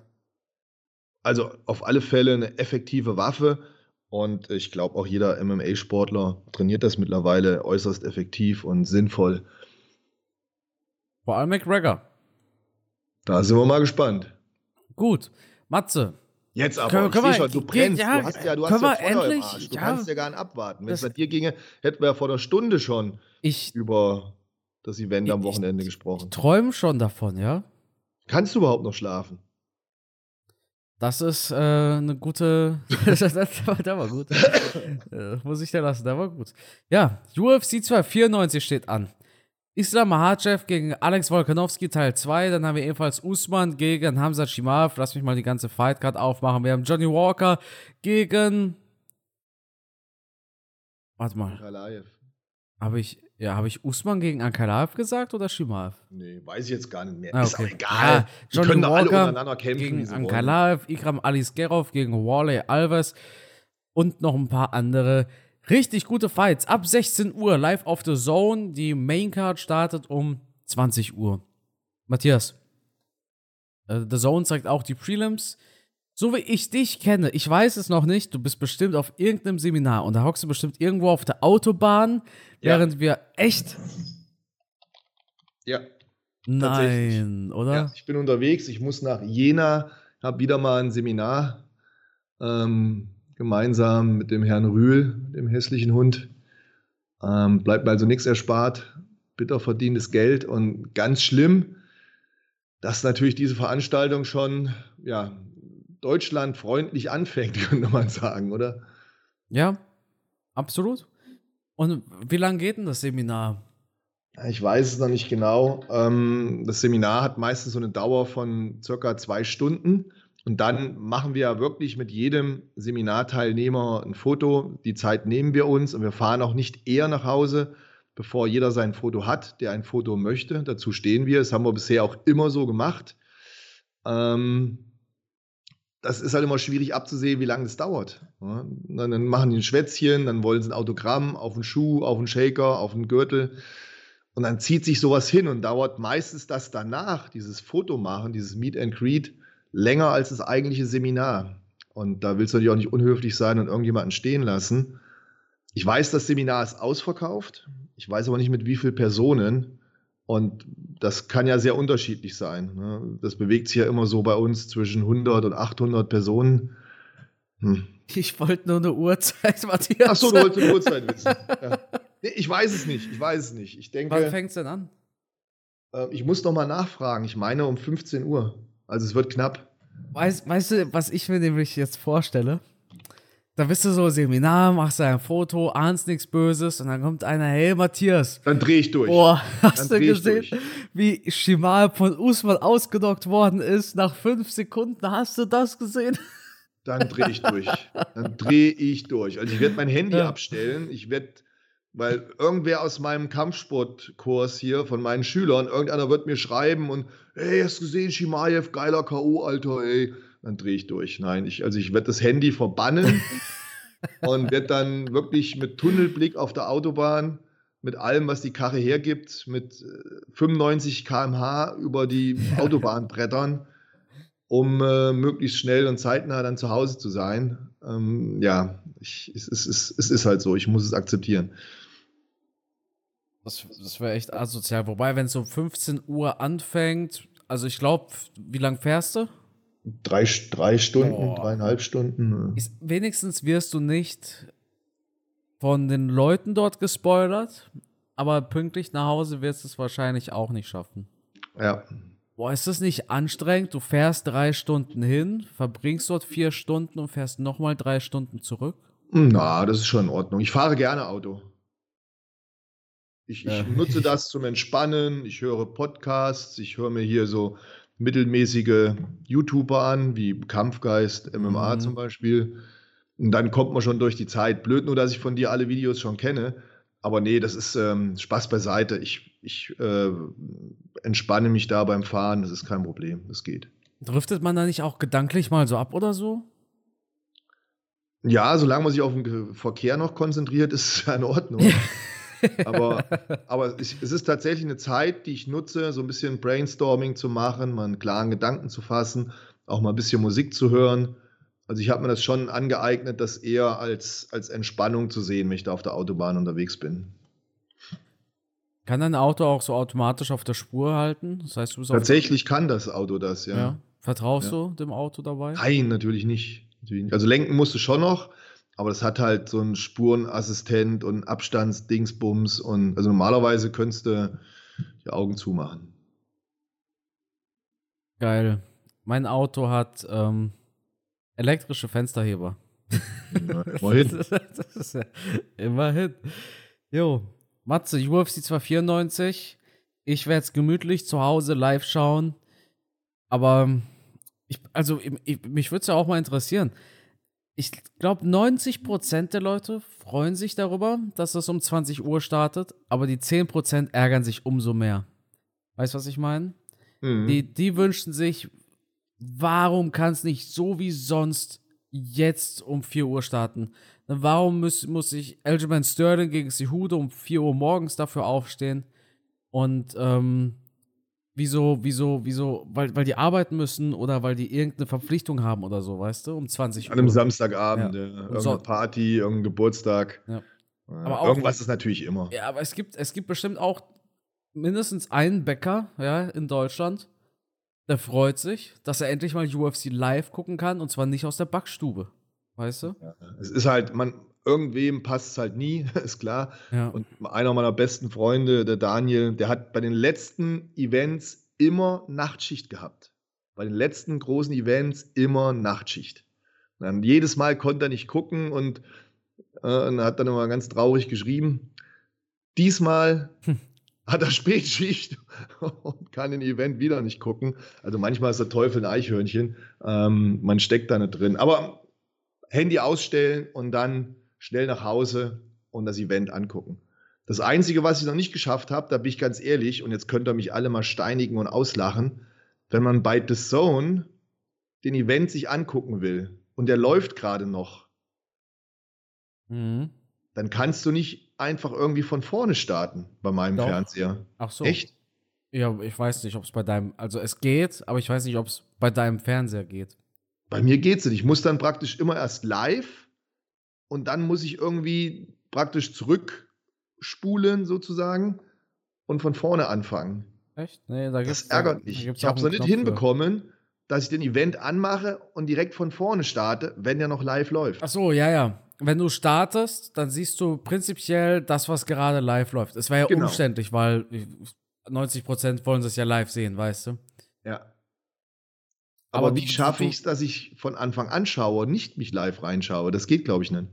Also auf alle Fälle eine effektive Waffe. Und ich glaube, auch jeder MMA-Sportler trainiert das mittlerweile äußerst effektiv und sinnvoll. Vor allem McGregor. Da sind wir mal gespannt. Gut. Matze, Jetzt aber, können, können ich wir, schon, du brennst, ja, du hast ja, du hast ja Feuer endlich, im Arsch. Du ja, kannst ja gar nicht abwarten. Wenn es bei dir ginge, hätten wir ja vor einer Stunde schon ich, über das Event am Wochenende ich, gesprochen. Ich träume schon davon, ja. Kannst du überhaupt noch schlafen? Das ist äh, eine gute. das, war, das war gut. äh, muss ich dir lassen, der war gut. Ja, UFC 294 steht an. Islam Mahachev gegen Alex Volkanovski Teil 2. Dann haben wir ebenfalls Usman gegen Hamza Shimaev. Lass mich mal die ganze Fightcard aufmachen. Wir haben Johnny Walker gegen. Warte mal. Ankalaev. Habe ich, ja, habe ich Usman gegen Ankalaev gesagt oder Shimaev? Nee, weiß ich jetzt gar nicht mehr. Ah, okay. Ist auch egal. Ja, Johnny können Walker alle untereinander kämpfen. Gegen Ankalaev, Ikram Aliskerov gegen Wally Alves und noch ein paar andere. Richtig gute Fights. Ab 16 Uhr live auf The Zone. Die Maincard startet um 20 Uhr. Matthias, äh, The Zone zeigt auch die Prelims. So wie ich dich kenne, ich weiß es noch nicht, du bist bestimmt auf irgendeinem Seminar und da hockst du bestimmt irgendwo auf der Autobahn, ja. während wir echt. Ja. Nein, oder? Ja, ich bin unterwegs, ich muss nach Jena, habe wieder mal ein Seminar. Ähm, gemeinsam mit dem Herrn Rühl, dem hässlichen Hund. Ähm, bleibt mir also nichts erspart, bitter verdientes Geld und ganz schlimm, dass natürlich diese Veranstaltung schon ja, deutschlandfreundlich anfängt, könnte man sagen, oder? Ja, absolut. Und wie lange geht denn das Seminar? Ich weiß es noch nicht genau. Ähm, das Seminar hat meistens so eine Dauer von circa zwei Stunden. Und dann machen wir wirklich mit jedem Seminarteilnehmer ein Foto. Die Zeit nehmen wir uns und wir fahren auch nicht eher nach Hause, bevor jeder sein Foto hat, der ein Foto möchte. Dazu stehen wir. Das haben wir bisher auch immer so gemacht. Ähm, das ist halt immer schwierig abzusehen, wie lange das dauert. Ja, dann machen die ein Schwätzchen, dann wollen sie ein Autogramm auf einen Schuh, auf einen Shaker, auf einen Gürtel. Und dann zieht sich sowas hin und dauert meistens das danach, dieses Foto machen, dieses Meet and Greet, länger als das eigentliche Seminar. Und da willst du natürlich auch nicht unhöflich sein und irgendjemanden stehen lassen. Ich weiß, das Seminar ist ausverkauft. Ich weiß aber nicht mit wie vielen Personen. Und das kann ja sehr unterschiedlich sein. Ne? Das bewegt sich ja immer so bei uns zwischen 100 und 800 Personen. Hm. Ich wollte nur eine Uhrzeit, Matthias. Ach so, du wolltest eine Uhrzeit wissen. Ja. Nee, ich weiß es nicht. Ich weiß es nicht. Ich denke. Wann fängt es denn an? Äh, ich muss noch mal nachfragen. Ich meine um 15 Uhr. Also es wird knapp. Weißt, weißt du, was ich mir nämlich jetzt vorstelle? Da bist du so Seminar, machst du ein Foto, ahnst nichts Böses und dann kommt einer, hey Matthias. Dann dreh ich durch. Boah, hast dann du gesehen, wie Shimal von Usman ausgedockt worden ist? Nach fünf Sekunden hast du das gesehen? Dann dreh ich durch. Dann dreh ich durch. Also ich werde mein Handy ja. abstellen. Ich werde weil irgendwer aus meinem Kampfsportkurs hier, von meinen Schülern, irgendeiner wird mir schreiben und, hey, hast du gesehen, Shimaev, geiler K.O., Alter, ey. Dann drehe ich durch. Nein, ich, also ich werde das Handy verbannen und werde dann wirklich mit Tunnelblick auf der Autobahn, mit allem, was die Karre hergibt, mit 95 äh, km/h über die Autobahn brettern, um äh, möglichst schnell und zeitnah dann zu Hause zu sein. Ähm, ja, ich, es, es, es, es ist halt so, ich muss es akzeptieren. Das, das wäre echt asozial. Wobei, wenn es um 15 Uhr anfängt, also ich glaube, wie lange fährst du? Drei, drei Stunden, oh. dreieinhalb Stunden. Ist, wenigstens wirst du nicht von den Leuten dort gespoilert, aber pünktlich nach Hause wirst du es wahrscheinlich auch nicht schaffen. Ja. Boah, ist das nicht anstrengend? Du fährst drei Stunden hin, verbringst dort vier Stunden und fährst nochmal drei Stunden zurück? Na, das ist schon in Ordnung. Ich fahre gerne Auto. Ich, ich nutze das zum Entspannen. Ich höre Podcasts. Ich höre mir hier so mittelmäßige YouTuber an, wie Kampfgeist, MMA mhm. zum Beispiel. Und dann kommt man schon durch die Zeit. Blöd nur, dass ich von dir alle Videos schon kenne. Aber nee, das ist ähm, Spaß beiseite. Ich, ich äh, entspanne mich da beim Fahren. Das ist kein Problem. Das geht. Driftet man da nicht auch gedanklich mal so ab oder so? Ja, solange man sich auf den Verkehr noch konzentriert, ist es in Ordnung. aber aber ich, es ist tatsächlich eine Zeit, die ich nutze, so ein bisschen Brainstorming zu machen, mal einen klaren Gedanken zu fassen, auch mal ein bisschen Musik zu hören. Also ich habe mir das schon angeeignet, das eher als, als Entspannung zu sehen, wenn ich da auf der Autobahn unterwegs bin. Kann dein Auto auch so automatisch auf der Spur halten? Das heißt, Tatsächlich kann das Auto das, ja. ja. Vertraust ja. du dem Auto dabei? Nein, natürlich nicht. Also lenken musst du schon noch, aber das hat halt so einen Spurenassistent und Abstandsdingsbums und also normalerweise könntest du die Augen zumachen. Geil. Mein Auto hat ähm, elektrische Fensterheber. Ja, immerhin. ja, immerhin. Jo, Matze, UFC 294. Ich werde es gemütlich zu Hause live schauen. Aber ich, also ich, mich würde es ja auch mal interessieren ich glaube, 90% der Leute freuen sich darüber, dass das um 20 Uhr startet, aber die 10% ärgern sich umso mehr. Weißt du, was ich meine? Mhm. Die, die wünschen sich, warum kann es nicht so wie sonst jetzt um 4 Uhr starten? Warum muss, muss ich Aljamain Sterling gegen Sihude um 4 Uhr morgens dafür aufstehen? Und ähm, Wieso, wieso, wieso, weil, weil die arbeiten müssen oder weil die irgendeine Verpflichtung haben oder so, weißt du, um 20 Uhr. An einem Samstagabend, ja. ja. Irgendeine so Party, irgendein Geburtstag. Ja. Aber auch, Irgendwas ist natürlich immer. Ja, aber es gibt, es gibt bestimmt auch mindestens einen Bäcker, ja, in Deutschland, der freut sich, dass er endlich mal UFC live gucken kann und zwar nicht aus der Backstube. Weißt du? Ja, es ist halt, man, irgendwem passt es halt nie, ist klar. Ja. Und einer meiner besten Freunde, der Daniel, der hat bei den letzten Events immer Nachtschicht gehabt. Bei den letzten großen Events immer Nachtschicht. Und dann jedes Mal konnte er nicht gucken und, äh, und hat dann immer ganz traurig geschrieben. Diesmal hm. hat er Spätschicht und kann den Event wieder nicht gucken. Also manchmal ist der Teufel ein Eichhörnchen. Ähm, man steckt da nicht drin. Aber Handy ausstellen und dann schnell nach Hause und das Event angucken. Das Einzige, was ich noch nicht geschafft habe, da bin ich ganz ehrlich, und jetzt könnt ihr mich alle mal steinigen und auslachen, wenn man bei The Zone den Event sich angucken will und der läuft gerade noch, mhm. dann kannst du nicht einfach irgendwie von vorne starten bei meinem Doch. Fernseher. Ach so. Echt? Ja, ich weiß nicht, ob es bei deinem, also es geht, aber ich weiß nicht, ob es bei deinem Fernseher geht. Bei mir geht es nicht. Ich muss dann praktisch immer erst live und dann muss ich irgendwie praktisch zurückspulen sozusagen und von vorne anfangen. Echt? Nee, da das ärgert mich. Da ich habe es noch nicht hinbekommen, für. dass ich den Event anmache und direkt von vorne starte, wenn der noch live läuft. Ach so, ja, ja. Wenn du startest, dann siehst du prinzipiell das, was gerade live läuft. Es wäre ja genau. umständlich, weil 90% wollen es ja live sehen, weißt du? Ja. Aber, Aber wie schaffe ich es, dass ich von Anfang an schaue und nicht mich live reinschaue? Das geht, glaube ich, nicht.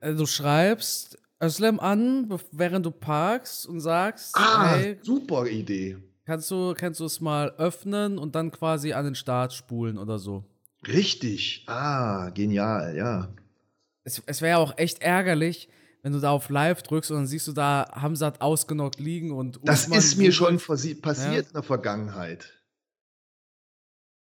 Äh, du schreibst Özlem an, während du parkst und sagst, ah, hey, super Idee. Kannst du, kannst du es mal öffnen und dann quasi an den Start spulen oder so? Richtig. Ah, genial, ja. Es, es wäre auch echt ärgerlich, wenn du da auf Live drückst und dann siehst du da Hamzat ausgenockt liegen und. Das Usman ist mir schon passiert ja. in der Vergangenheit.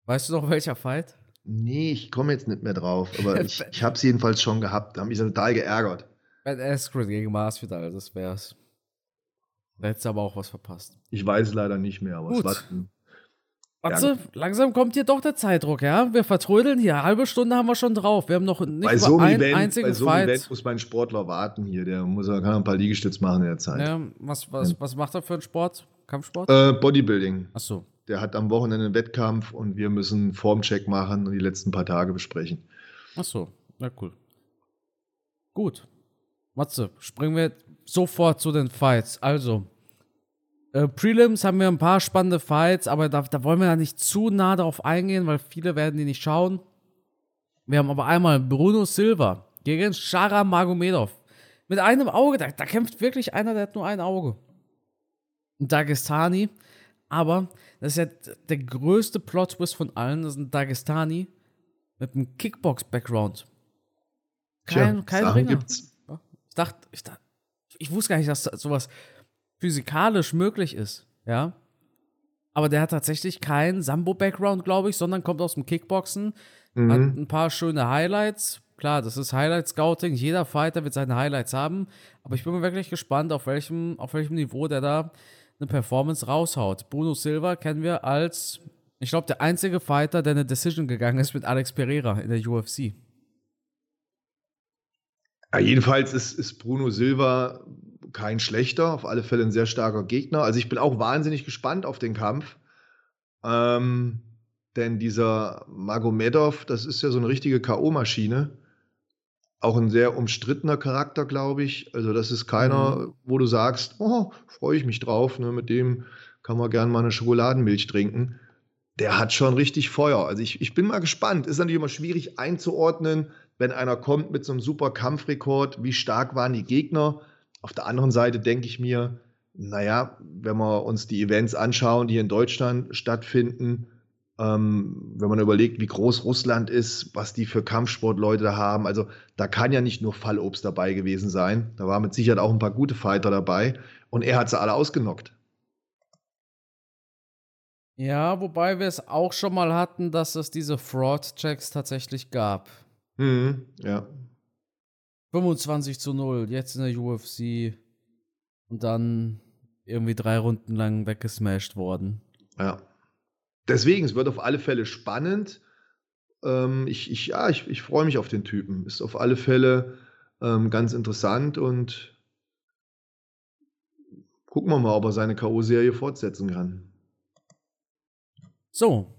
Weißt du noch welcher Fight? Nee, ich komme jetzt nicht mehr drauf, aber ich, ich habe es jedenfalls schon gehabt. Da haben mich total geärgert. Ben Askren gegen Masvidal, das wär's. Da hättest du aber auch was verpasst. Ich weiß leider nicht mehr, aber Gut. es war. Warte, langsam kommt hier doch der Zeitdruck, ja? Wir vertrödeln hier. Halbe Stunde haben wir schon drauf. Wir haben noch nicht bei so einen Event, einzigen bei so einem Event muss mein Sportler warten hier. Der muss, kann ein paar Liegestütz machen in der Zeit. Ja, was, was, was macht er für einen Sport? Kampfsport? Äh, Bodybuilding. Ach so. Der hat am Wochenende einen Wettkampf und wir müssen Formcheck machen und die letzten paar Tage besprechen. Ach so, ja cool. Gut. Matze, springen wir sofort zu den Fights. Also, äh, Prelims haben wir ein paar spannende Fights, aber da, da wollen wir ja nicht zu nah darauf eingehen, weil viele werden die nicht schauen. Wir haben aber einmal Bruno Silva gegen Shara Magomedov. Mit einem Auge, da, da kämpft wirklich einer, der hat nur ein Auge. Dagestani. Aber das ist ja der größte Plot-Twist von allen. Das ist ein Dagestani mit einem Kickbox-Background. Kein, Tja, kein Ringer. Gibt's. Ich dachte, ich dachte, ich wusste gar nicht, dass sowas physikalisch möglich ist, ja. Aber der hat tatsächlich keinen Sambo-Background, glaube ich, sondern kommt aus dem Kickboxen, mhm. hat ein paar schöne Highlights. Klar, das ist Highlight-Scouting. Jeder Fighter wird seine Highlights haben. Aber ich bin mir wirklich gespannt, auf welchem, auf welchem Niveau der da eine Performance raushaut. Bruno Silva kennen wir als, ich glaube, der einzige Fighter, der eine Decision gegangen ist mit Alex Pereira in der UFC. Ja, jedenfalls ist, ist Bruno Silva kein schlechter, auf alle Fälle ein sehr starker Gegner. Also ich bin auch wahnsinnig gespannt auf den Kampf. Ähm, denn dieser Magomedov, das ist ja so eine richtige K.O.-Maschine. Auch ein sehr umstrittener Charakter, glaube ich. Also, das ist keiner, mhm. wo du sagst, oh, freue ich mich drauf, ne, mit dem kann man gerne mal eine Schokoladenmilch trinken. Der hat schon richtig Feuer. Also, ich, ich bin mal gespannt. Ist natürlich immer schwierig einzuordnen, wenn einer kommt mit so einem super Kampfrekord, wie stark waren die Gegner. Auf der anderen Seite denke ich mir, naja, wenn wir uns die Events anschauen, die in Deutschland stattfinden, ähm, wenn man überlegt, wie groß Russland ist, was die für Kampfsportleute haben, also da kann ja nicht nur Fallobst dabei gewesen sein. Da war mit Sicherheit auch ein paar gute Fighter dabei und er hat sie alle ausgenockt. Ja, wobei wir es auch schon mal hatten, dass es diese Fraud-Checks tatsächlich gab. Mhm, ja. 25 zu 0, jetzt in der UFC und dann irgendwie drei Runden lang weggesmashed worden. Ja. Deswegen, es wird auf alle Fälle spannend. Ähm, ich, ich, ja, ich, ich freue mich auf den Typen. Ist auf alle Fälle ähm, ganz interessant und gucken wir mal, ob er seine K.O.-Serie fortsetzen kann. So,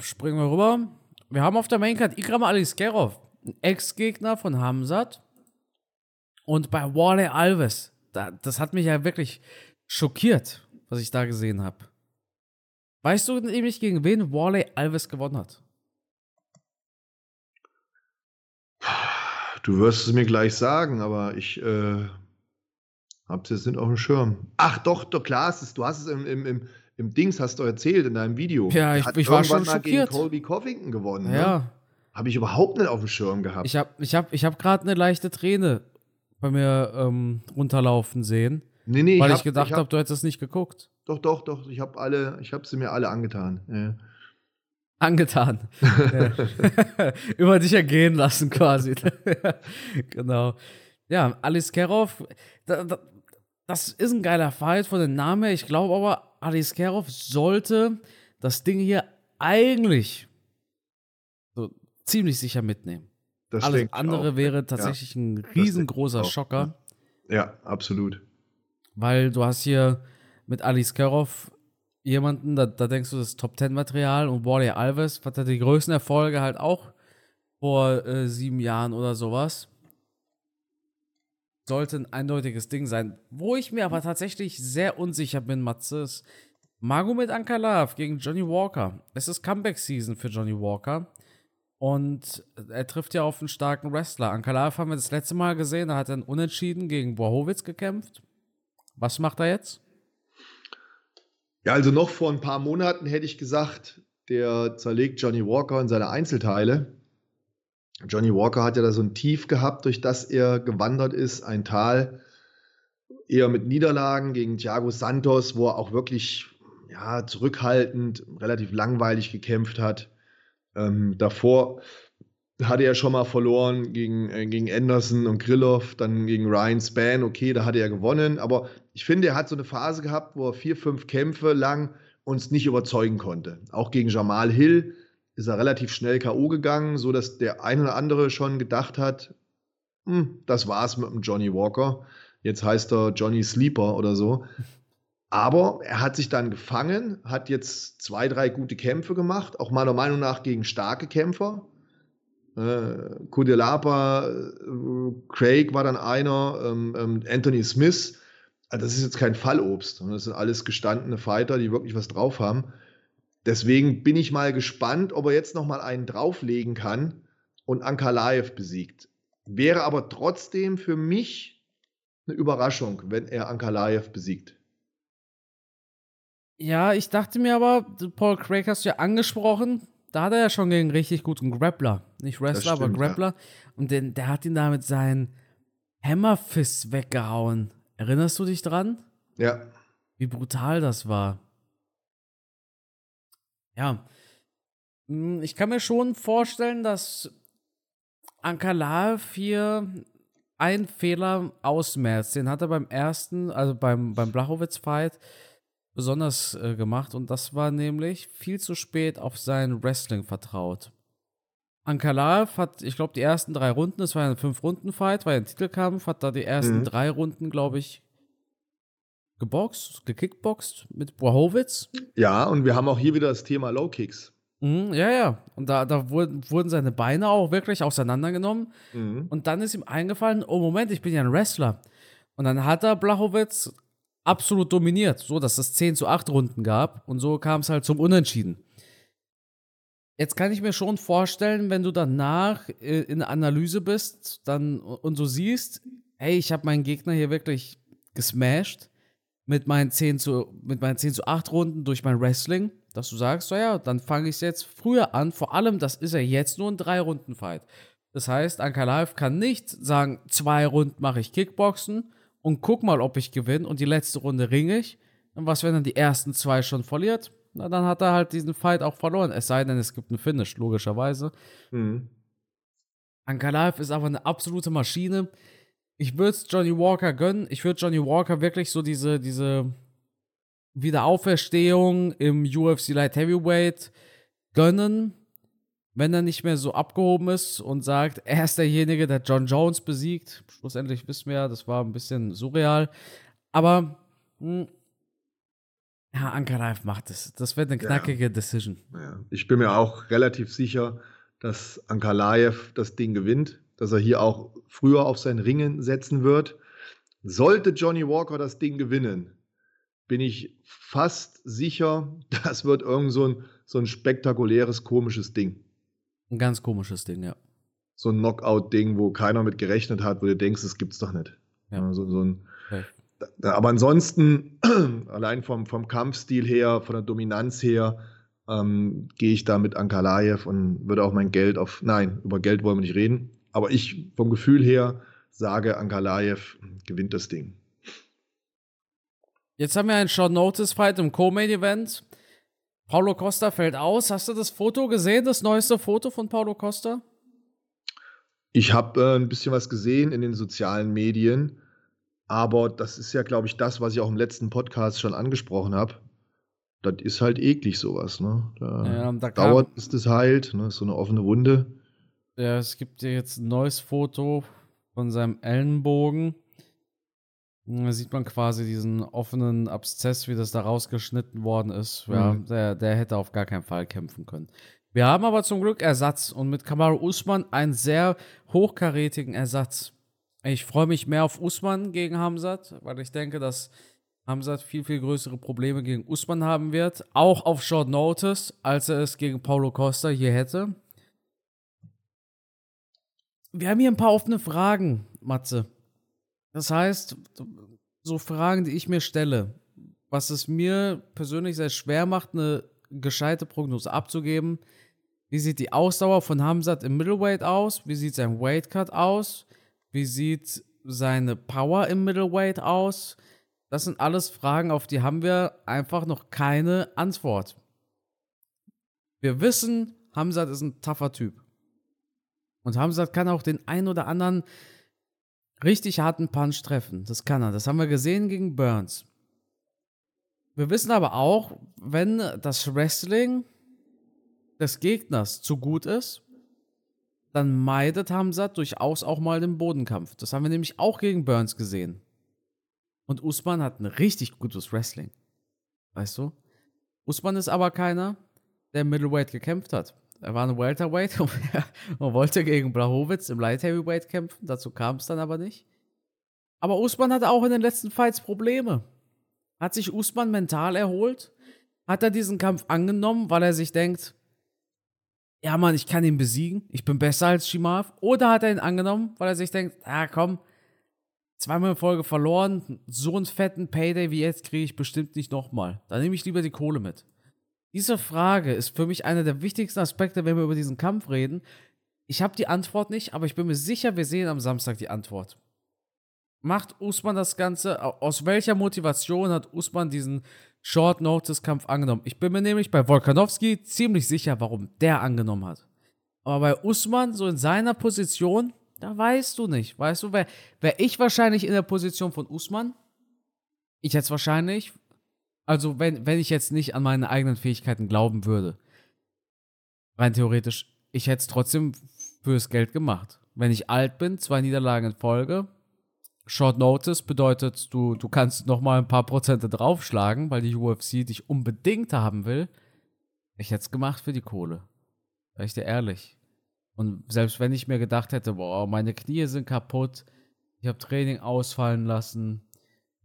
springen wir rüber. Wir haben auf der Maincard Ikram Aliskerov, Ex-Gegner von Hamzat. Und bei Wale Alves, da, das hat mich ja wirklich schockiert, was ich da gesehen habe. Weißt du nämlich, gegen wen Wale Alves gewonnen hat? Du wirst es mir gleich sagen, aber ich äh, hab's jetzt nicht auf dem Schirm. Ach doch, doch klar, es ist, du hast es im, im, im, im Dings hast du erzählt in deinem Video. Ja, ich, ich war schon schockiert. Gegen Colby Covington gewonnen. Ne? Ja. Ne? Habe ich überhaupt nicht auf dem Schirm gehabt. Ich habe ich hab, ich hab gerade eine leichte Träne bei mir ähm, runterlaufen sehen. Nee, nee, weil ich, hab, ich gedacht habe, hab, du hättest es nicht geguckt. Doch, doch, doch. Ich habe alle, ich habe sie mir alle angetan. Ja. Angetan. Über dich ergehen lassen quasi. genau. Ja, Alice Kerov, da, da, das ist ein geiler Fight von den Namen her. Ich glaube aber, Alice Kerov sollte das Ding hier eigentlich so ziemlich sicher mitnehmen. Das Alles andere auch. wäre tatsächlich ja, ein riesengroßer Schocker. Ja, absolut. Weil du hast hier mit Alice Kerov jemanden, da, da denkst du, das ist Top-10-Material und Wally Alves hat die größten Erfolge halt auch vor äh, sieben Jahren oder sowas. Sollte ein eindeutiges Ding sein. Wo ich mir aber tatsächlich sehr unsicher bin, Matze, ist Magomed Ankalav gegen Johnny Walker. Es ist Comeback-Season für Johnny Walker. Und er trifft ja auf einen starken Wrestler. Ankalaev haben wir das letzte Mal gesehen, da hat er unentschieden gegen Bohowitz gekämpft. Was macht er jetzt? Ja, also noch vor ein paar Monaten hätte ich gesagt, der zerlegt Johnny Walker in seine Einzelteile. Johnny Walker hat ja da so ein Tief gehabt, durch das er gewandert ist, ein Tal eher mit Niederlagen gegen Thiago Santos, wo er auch wirklich ja, zurückhaltend, relativ langweilig gekämpft hat. Ähm, davor hatte er schon mal verloren gegen, äh, gegen Anderson und Krillov, dann gegen Ryan Span. Okay, da hatte er gewonnen. Aber ich finde, er hat so eine Phase gehabt, wo er vier, fünf Kämpfe lang uns nicht überzeugen konnte. Auch gegen Jamal Hill ist er relativ schnell K.O. gegangen, sodass der eine oder andere schon gedacht hat, hm, das war's mit dem Johnny Walker. Jetzt heißt er Johnny Sleeper oder so. Aber er hat sich dann gefangen, hat jetzt zwei, drei gute Kämpfe gemacht, auch meiner Meinung nach gegen starke Kämpfer. Äh, Kudelapa, äh, Craig war dann einer, ähm, ähm, Anthony Smith. Also das ist jetzt kein Fallobst. Das sind alles gestandene Fighter, die wirklich was drauf haben. Deswegen bin ich mal gespannt, ob er jetzt noch mal einen drauflegen kann und Ankalaev besiegt. Wäre aber trotzdem für mich eine Überraschung, wenn er Ankalaev besiegt. Ja, ich dachte mir aber, Paul Craig hast du ja angesprochen, da hat er ja schon gegen richtig guten Grappler. Nicht Wrestler, stimmt, aber Grappler. Ja. Und den, der hat ihn da mit seinen Hammerfist weggehauen. Erinnerst du dich dran? Ja. Wie brutal das war. Ja. Hm, ich kann mir schon vorstellen, dass Ankalaev hier einen Fehler ausmerzt. Den hat er beim ersten, also beim, beim Blachowitz-Fight, besonders äh, gemacht und das war nämlich viel zu spät auf sein Wrestling vertraut. Ankalaev hat, ich glaube, die ersten drei Runden, es war ein Fünf-Runden-Fight, war ein Titelkampf, hat da die ersten mhm. drei Runden, glaube ich, geboxt, gekickboxt mit Bohowitz. Ja, und wir haben auch hier wieder das Thema Low Kicks. Mhm, ja, ja. Und da, da wurden, wurden seine Beine auch wirklich auseinandergenommen. Mhm. Und dann ist ihm eingefallen, oh Moment, ich bin ja ein Wrestler. Und dann hat er Blachowitz absolut dominiert, so dass es 10 zu 8 Runden gab und so kam es halt zum Unentschieden. Jetzt kann ich mir schon vorstellen, wenn du danach äh, in der Analyse bist dann, und so siehst, hey, ich habe meinen Gegner hier wirklich gesmashed mit meinen 10 zu, mit meinen 10 zu 8 Runden durch mein Wrestling, dass du sagst, so ja, dann fange ich es jetzt früher an. Vor allem, das ist ja jetzt nur ein 3-Runden-Fight. Das heißt, Ankalaev kann nicht sagen, zwei Runden mache ich Kickboxen und guck mal, ob ich gewinne und die letzte Runde ringe ich. Und was, wenn er die ersten zwei schon verliert? Na, dann hat er halt diesen Fight auch verloren. Es sei denn, es gibt einen Finish, logischerweise. Mhm. Ankalaev ist aber eine absolute Maschine. Ich würde es Johnny Walker gönnen. Ich würde Johnny Walker wirklich so diese, diese Wiederauferstehung im UFC Light Heavyweight gönnen wenn er nicht mehr so abgehoben ist und sagt, er ist derjenige, der John Jones besiegt. Schlussendlich wissen wir ja, das war ein bisschen surreal. Aber mh, hm, ja, Ankaraev macht es. Das wird eine knackige ja. Decision. Ja. Ich bin mir auch relativ sicher, dass Ankalaev das Ding gewinnt, dass er hier auch früher auf sein Ringen setzen wird. Sollte Johnny Walker das Ding gewinnen, bin ich fast sicher, das wird irgend so ein, so ein spektakuläres, komisches Ding. Ein ganz komisches Ding, ja. So ein Knockout-Ding, wo keiner mit gerechnet hat, wo du denkst, das gibt's doch nicht. Ja. So, so ein, okay. Aber ansonsten, allein vom, vom Kampfstil her, von der Dominanz her, ähm, gehe ich da mit Ankalaev und würde auch mein Geld auf. Nein, über Geld wollen wir nicht reden. Aber ich vom Gefühl her sage, Ankalaev gewinnt das Ding. Jetzt haben wir einen Short Notice Fight im Co-Main-Event. Paulo Costa fällt aus. Hast du das Foto gesehen, das neueste Foto von Paulo Costa? Ich habe äh, ein bisschen was gesehen in den sozialen Medien, aber das ist ja, glaube ich, das, was ich auch im letzten Podcast schon angesprochen habe. Das ist halt eklig, sowas. Ne? Da, ja, da dauert, bis das heilt. Ne? So eine offene Wunde. Ja, es gibt ja jetzt ein neues Foto von seinem Ellenbogen. Da sieht man quasi diesen offenen Abszess, wie das da rausgeschnitten worden ist. Ja, mhm. der, der hätte auf gar keinen Fall kämpfen können. Wir haben aber zum Glück Ersatz und mit Kamaru Usman einen sehr hochkarätigen Ersatz. Ich freue mich mehr auf Usman gegen Hamzat, weil ich denke, dass Hamzat viel, viel größere Probleme gegen Usman haben wird. Auch auf Short Notice, als er es gegen Paulo Costa hier hätte. Wir haben hier ein paar offene Fragen, Matze. Das heißt, so Fragen, die ich mir stelle, was es mir persönlich sehr schwer macht, eine gescheite Prognose abzugeben. Wie sieht die Ausdauer von Hamzat im Middleweight aus? Wie sieht sein Weightcut aus? Wie sieht seine Power im Middleweight aus? Das sind alles Fragen, auf die haben wir einfach noch keine Antwort. Wir wissen, Hamzat ist ein tougher Typ. Und Hamzat kann auch den ein oder anderen richtig harten Punch treffen. Das kann er. Das haben wir gesehen gegen Burns. Wir wissen aber auch, wenn das Wrestling des Gegners zu gut ist, dann meidet Hamzat durchaus auch mal den Bodenkampf. Das haben wir nämlich auch gegen Burns gesehen. Und Usman hat ein richtig gutes Wrestling. Weißt du? Usman ist aber keiner, der Middleweight gekämpft hat. Er war ein Welterweight und, und wollte gegen Blachowitz im Light Heavyweight kämpfen. Dazu kam es dann aber nicht. Aber Usman hatte auch in den letzten Fights Probleme. Hat sich Usman mental erholt? Hat er diesen Kampf angenommen, weil er sich denkt, ja Mann, ich kann ihn besiegen, ich bin besser als Shimaev? Oder hat er ihn angenommen, weil er sich denkt, ah komm, zweimal in Folge verloren, so einen fetten Payday wie jetzt kriege ich bestimmt nicht nochmal. Dann nehme ich lieber die Kohle mit. Diese Frage ist für mich einer der wichtigsten Aspekte, wenn wir über diesen Kampf reden. Ich habe die Antwort nicht, aber ich bin mir sicher, wir sehen am Samstag die Antwort. Macht Usman das Ganze? Aus welcher Motivation hat Usman diesen Short Notice Kampf angenommen? Ich bin mir nämlich bei Volkanowski ziemlich sicher, warum der angenommen hat. Aber bei Usman, so in seiner Position, da weißt du nicht. Weißt du, wäre wär ich wahrscheinlich in der Position von Usman? Ich hätte es wahrscheinlich, also wenn, wenn ich jetzt nicht an meine eigenen Fähigkeiten glauben würde, rein theoretisch, ich hätte es trotzdem fürs Geld gemacht. Wenn ich alt bin, zwei Niederlagen in Folge, Short Notice bedeutet, du, du kannst noch mal ein paar Prozente draufschlagen, weil die UFC dich unbedingt haben will. Ich hätte es gemacht für die Kohle. Sag ich dir ehrlich. Und selbst wenn ich mir gedacht hätte, boah, meine Knie sind kaputt, ich habe Training ausfallen lassen,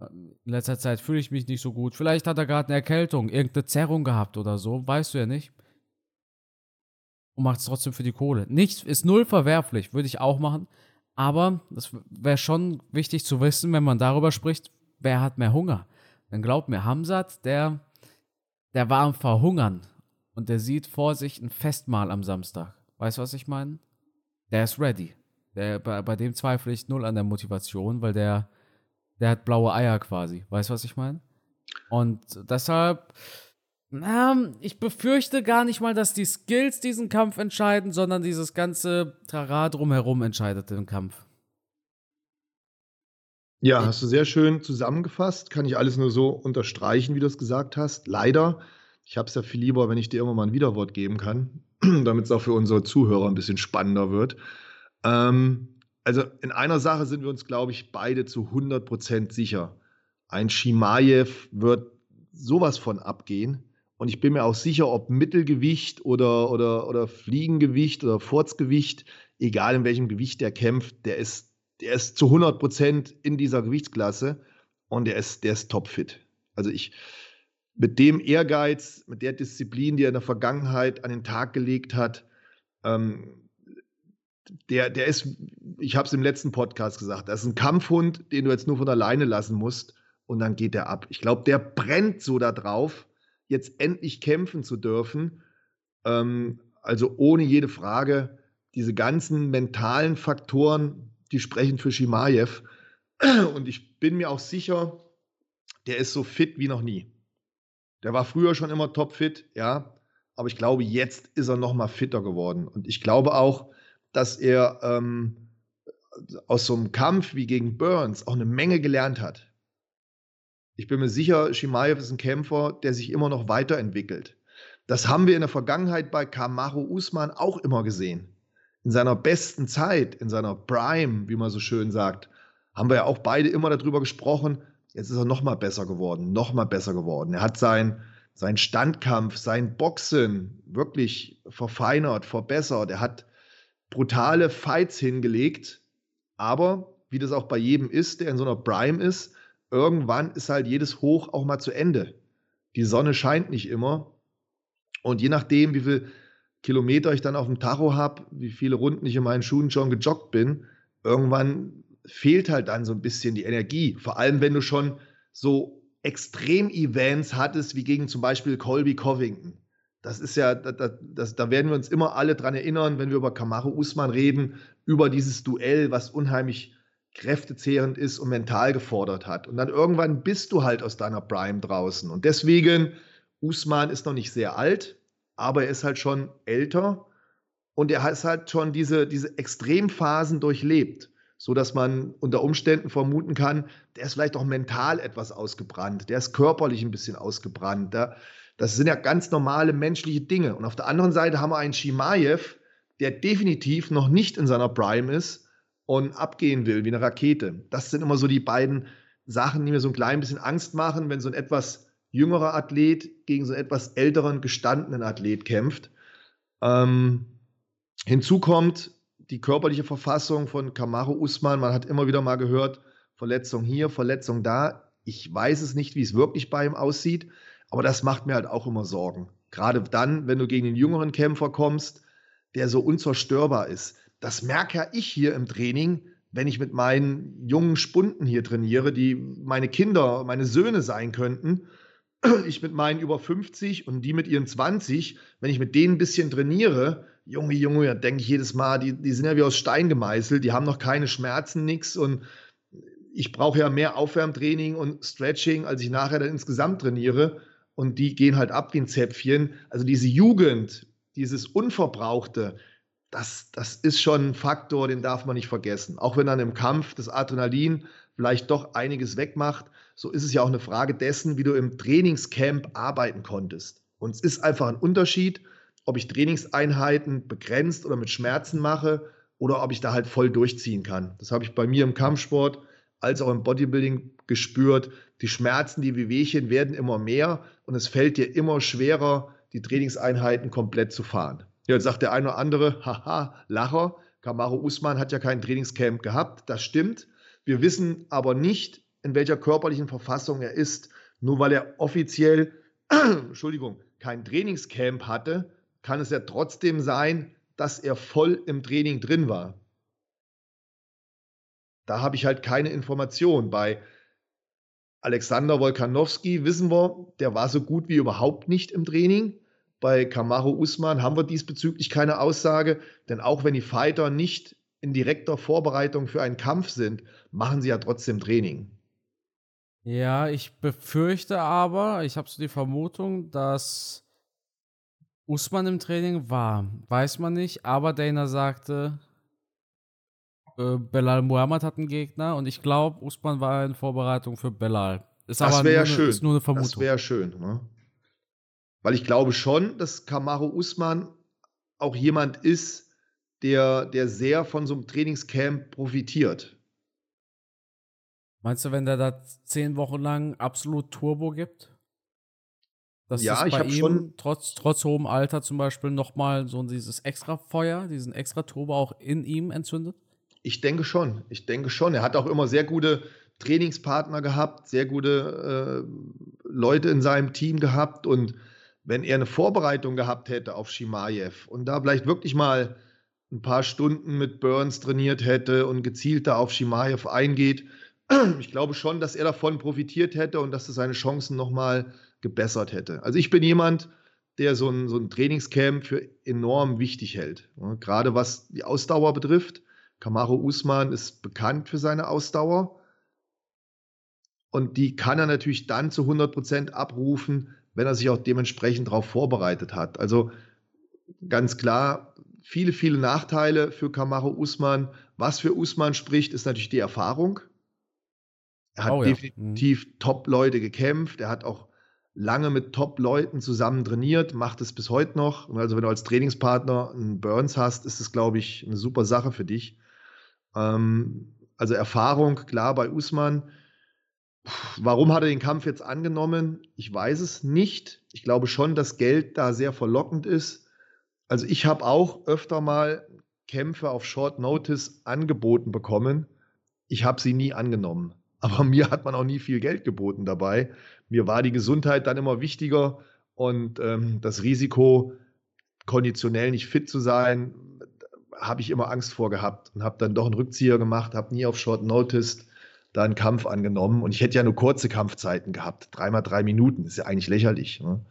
in letzter Zeit fühle ich mich nicht so gut, vielleicht hat er gerade eine Erkältung, irgendeine Zerrung gehabt oder so, weißt du ja nicht. Und macht es trotzdem für die Kohle. Nichts ist null verwerflich, würde ich auch machen. Aber das wäre schon wichtig zu wissen, wenn man darüber spricht, wer hat mehr Hunger. Dann glaubt mir, Hamzat, der, der war am Verhungern und der sieht vor sich ein Festmahl am Samstag. Weißt du, was ich meine? Der ist ready. Der, bei, bei dem zweifle ich null an der Motivation, weil der, der hat blaue Eier quasi. Weißt du, was ich meine? Und deshalb na, ich befürchte gar nicht mal, dass die Skills diesen Kampf entscheiden, sondern dieses ganze Trara drumherum entscheidet den Kampf. Ja, hast du sehr schön zusammengefasst. Kann ich alles nur so unterstreichen, wie du es gesagt hast. Leider, ich habe es ja viel lieber, wenn ich dir immer mal ein Widerwort geben kann, damit es auch für unsere Zuhörer ein bisschen spannender wird. Ähm, also in einer Sache sind wir uns, glaube ich, beide zu 100% sicher. Ein Shimaev wird sowas von abgehen. Und ich bin mir auch sicher, ob Mittelgewicht oder, oder, oder Fliegengewicht oder Furzgewicht, egal in welchem Gewicht der kämpft, der ist, der ist zu 100 Prozent in dieser Gewichtsklasse und der ist, der ist topfit. Also ich, mit dem Ehrgeiz, mit der Disziplin, die er in der Vergangenheit an den Tag gelegt hat, ähm, der, der ist, ich habe es im letzten Podcast gesagt, das ist ein Kampfhund, den du jetzt nur von alleine lassen musst und dann geht er ab. Ich glaube, der brennt so da drauf jetzt endlich kämpfen zu dürfen. Ähm, also ohne jede Frage, diese ganzen mentalen Faktoren, die sprechen für Shimaev. Und ich bin mir auch sicher, der ist so fit wie noch nie. Der war früher schon immer topfit, ja, aber ich glaube, jetzt ist er noch mal fitter geworden. Und ich glaube auch, dass er ähm, aus so einem Kampf wie gegen Burns auch eine Menge gelernt hat. Ich bin mir sicher, Shimaev ist ein Kämpfer, der sich immer noch weiterentwickelt. Das haben wir in der Vergangenheit bei Kamaru Usman auch immer gesehen. In seiner besten Zeit, in seiner Prime, wie man so schön sagt, haben wir ja auch beide immer darüber gesprochen. Jetzt ist er noch mal besser geworden, noch mal besser geworden. Er hat sein, sein Standkampf, sein Boxen wirklich verfeinert, verbessert. Er hat brutale Fights hingelegt. Aber wie das auch bei jedem ist, der in so einer Prime ist, irgendwann ist halt jedes Hoch auch mal zu Ende. Die Sonne scheint nicht immer. Und je nachdem, wie viele Kilometer ich dann auf dem Tacho habe, wie viele Runden ich in meinen Schuhen schon gejoggt bin, irgendwann fehlt halt dann so ein bisschen die Energie. Vor allem, wenn du schon so Extrem-Events hattest, wie gegen zum Beispiel Colby Covington. Das ist ja, das, das, da werden wir uns immer alle dran erinnern, wenn wir über Kamaru Usman reden, über dieses Duell, was unheimlich kräftezehrend ist und mental gefordert hat. Und dann irgendwann bist du halt aus deiner Prime draußen. Und deswegen, Usman ist noch nicht sehr alt, aber er ist halt schon älter und er hat halt schon diese, diese Extremphasen durchlebt, sodass man unter Umständen vermuten kann, der ist vielleicht auch mental etwas ausgebrannt, der ist körperlich ein bisschen ausgebrannt. Das sind ja ganz normale menschliche Dinge. Und auf der anderen Seite haben wir einen Shimaev, der definitiv noch nicht in seiner Prime ist und abgehen will, wie eine Rakete. Das sind immer so die beiden Sachen, die mir so ein klein bisschen Angst machen, wenn so ein etwas jüngerer Athlet gegen so einen etwas älteren, gestandenen Athlet kämpft. Ähm, hinzu kommt die körperliche Verfassung von Kamaru Usman. Man hat immer wieder mal gehört, Verletzung hier, Verletzung da. Ich weiß es nicht, wie es wirklich bei ihm aussieht, aber das macht mir halt auch immer Sorgen. Gerade dann, wenn du gegen einen jüngeren Kämpfer kommst, der so unzerstörbar ist. Das merke ja ich hier im Training, wenn ich mit meinen jungen Spunden hier trainiere, die meine Kinder, meine Söhne sein könnten. Ich mit meinen über 50 und die mit ihren 20, wenn ich mit denen ein bisschen trainiere, Junge, Junge, denke ich jedes Mal, die, die sind ja wie aus Stein gemeißelt, die haben noch keine Schmerzen, nichts und ich brauche ja mehr Aufwärmtraining und Stretching, als ich nachher dann insgesamt trainiere und die gehen halt ab wie ein Zäpfchen. Also diese Jugend, dieses Unverbrauchte, das, das ist schon ein Faktor, den darf man nicht vergessen. Auch wenn dann im Kampf das Adrenalin vielleicht doch einiges wegmacht, so ist es ja auch eine Frage dessen, wie du im Trainingscamp arbeiten konntest. Und es ist einfach ein Unterschied, ob ich Trainingseinheiten begrenzt oder mit Schmerzen mache oder ob ich da halt voll durchziehen kann. Das habe ich bei mir im Kampfsport als auch im Bodybuilding gespürt. Die Schmerzen, die Wehwehchen werden immer mehr und es fällt dir immer schwerer, die Trainingseinheiten komplett zu fahren. Jetzt sagt der eine oder andere, haha, Lacher, Kamaru Usman hat ja kein Trainingscamp gehabt. Das stimmt. Wir wissen aber nicht, in welcher körperlichen Verfassung er ist. Nur weil er offiziell, Entschuldigung, kein Trainingscamp hatte, kann es ja trotzdem sein, dass er voll im Training drin war. Da habe ich halt keine Information. Bei Alexander Wolkanowski wissen wir, der war so gut wie überhaupt nicht im Training. Bei Kamaru Usman haben wir diesbezüglich keine Aussage, denn auch wenn die Fighter nicht in direkter Vorbereitung für einen Kampf sind, machen sie ja trotzdem Training. Ja, ich befürchte aber, ich habe so die Vermutung, dass Usman im Training war. Weiß man nicht, aber Dana sagte, äh, Belal Muhammad hat einen Gegner und ich glaube, Usman war in Vorbereitung für Belal. Ist das wäre ja schön. Ist nur eine Vermutung. Das wäre schön. Ne? Weil ich glaube schon, dass Kamaru Usman auch jemand ist, der, der sehr von so einem Trainingscamp profitiert. Meinst du, wenn der da zehn Wochen lang absolut Turbo gibt? Dass ja, ich habe schon trotz, trotz hohem Alter zum Beispiel nochmal so dieses extra Feuer, diesen extra Turbo auch in ihm entzündet? Ich denke schon. Ich denke schon. Er hat auch immer sehr gute Trainingspartner gehabt, sehr gute äh, Leute in seinem Team gehabt. Und wenn er eine Vorbereitung gehabt hätte auf Shimaev und da vielleicht wirklich mal ein paar Stunden mit Burns trainiert hätte und gezielter auf Shimaev eingeht, ich glaube schon, dass er davon profitiert hätte und dass er seine Chancen nochmal gebessert hätte. Also ich bin jemand, der so ein, so ein Trainingscamp für enorm wichtig hält. Ja, gerade was die Ausdauer betrifft. Kamaru Usman ist bekannt für seine Ausdauer. Und die kann er natürlich dann zu 100 Prozent abrufen, wenn er sich auch dementsprechend darauf vorbereitet hat. Also ganz klar, viele, viele Nachteile für Kamaru Usman. Was für Usman spricht, ist natürlich die Erfahrung. Er hat oh, ja. definitiv mhm. Top-Leute gekämpft. Er hat auch lange mit Top-Leuten zusammen trainiert, macht es bis heute noch. Und also, wenn du als Trainingspartner einen Burns hast, ist es, glaube ich, eine super Sache für dich. Ähm, also Erfahrung, klar, bei Usman. Warum hat er den Kampf jetzt angenommen? Ich weiß es nicht. Ich glaube schon, dass Geld da sehr verlockend ist. Also ich habe auch öfter mal Kämpfe auf Short Notice angeboten bekommen. Ich habe sie nie angenommen. Aber mir hat man auch nie viel Geld geboten dabei. Mir war die Gesundheit dann immer wichtiger und ähm, das Risiko, konditionell nicht fit zu sein, habe ich immer Angst vor gehabt und habe dann doch einen Rückzieher gemacht, habe nie auf Short Notice da einen Kampf angenommen. Und ich hätte ja nur kurze Kampfzeiten gehabt. Dreimal drei Minuten, ist ja eigentlich lächerlich. Ne?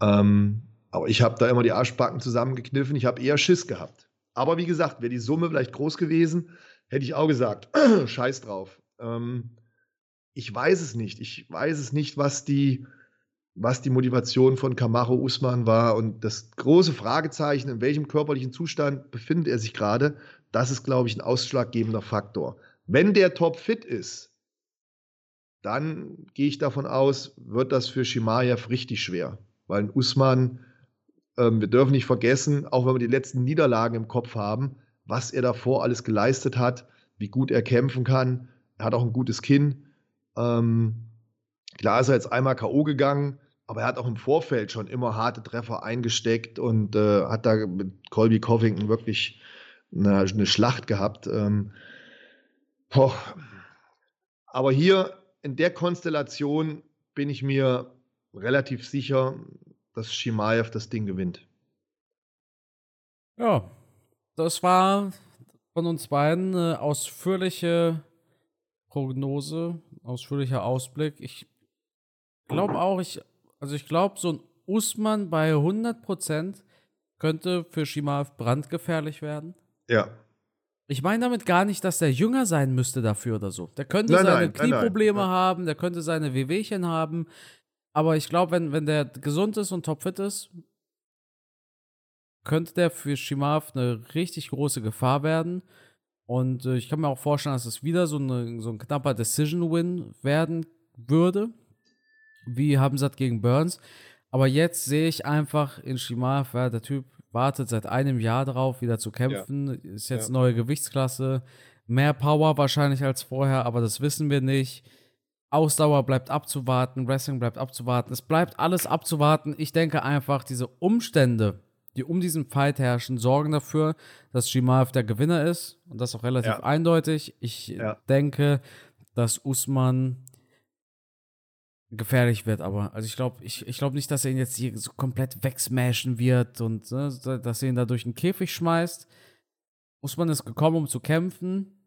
Ähm, aber ich habe da immer die Arschbacken zusammengekniffen. Ich habe eher Schiss gehabt. Aber wie gesagt, wäre die Summe vielleicht groß gewesen, hätte ich auch gesagt, scheiß drauf. Ähm, ich weiß es nicht. Ich weiß es nicht, was die, was die Motivation von Kamaro Usman war. Und das große Fragezeichen, in welchem körperlichen Zustand befindet er sich gerade, das ist, glaube ich, ein ausschlaggebender Faktor. Wenn der top fit ist, dann gehe ich davon aus, wird das für Shimaev richtig schwer. Weil ein Usman, ähm, wir dürfen nicht vergessen, auch wenn wir die letzten Niederlagen im Kopf haben, was er davor alles geleistet hat, wie gut er kämpfen kann. Er hat auch ein gutes Kinn. Ähm, Klar ist er jetzt einmal K.O. gegangen, aber er hat auch im Vorfeld schon immer harte Treffer eingesteckt und äh, hat da mit Colby Covington wirklich eine, eine Schlacht gehabt. Ähm, aber hier in der Konstellation bin ich mir relativ sicher, dass Shimaev das Ding gewinnt. Ja, das war von uns beiden eine ausführliche Prognose, ausführlicher Ausblick. Ich glaube auch, ich, also ich glaube, so ein Usman bei 100% könnte für Shimaev brandgefährlich werden. Ja. Ich meine damit gar nicht, dass der jünger sein müsste dafür oder so. Der könnte nein, seine nein, Knieprobleme nein, haben, der könnte seine Wehwehchen haben. Aber ich glaube, wenn, wenn der gesund ist und topfit ist, könnte der für Shimaev eine richtig große Gefahr werden. Und äh, ich kann mir auch vorstellen, dass es wieder so, eine, so ein knapper Decision-Win werden würde, wie Hamzat gegen Burns. Aber jetzt sehe ich einfach in Shimaev, ja, der Typ wartet seit einem Jahr drauf, wieder zu kämpfen. Ja. Ist jetzt ja. neue Gewichtsklasse. Mehr Power wahrscheinlich als vorher, aber das wissen wir nicht. Ausdauer bleibt abzuwarten, Wrestling bleibt abzuwarten. Es bleibt alles abzuwarten. Ich denke einfach, diese Umstände, die um diesen Fight herrschen, sorgen dafür, dass Shimaev der Gewinner ist. Und das auch relativ ja. eindeutig. Ich denke, dass Usman gefährlich wird, aber also ich glaube, ich, ich glaube nicht, dass er ihn jetzt hier so komplett wegsmashen wird und ne, dass er ihn da durch den Käfig schmeißt. Usman ist gekommen, um zu kämpfen.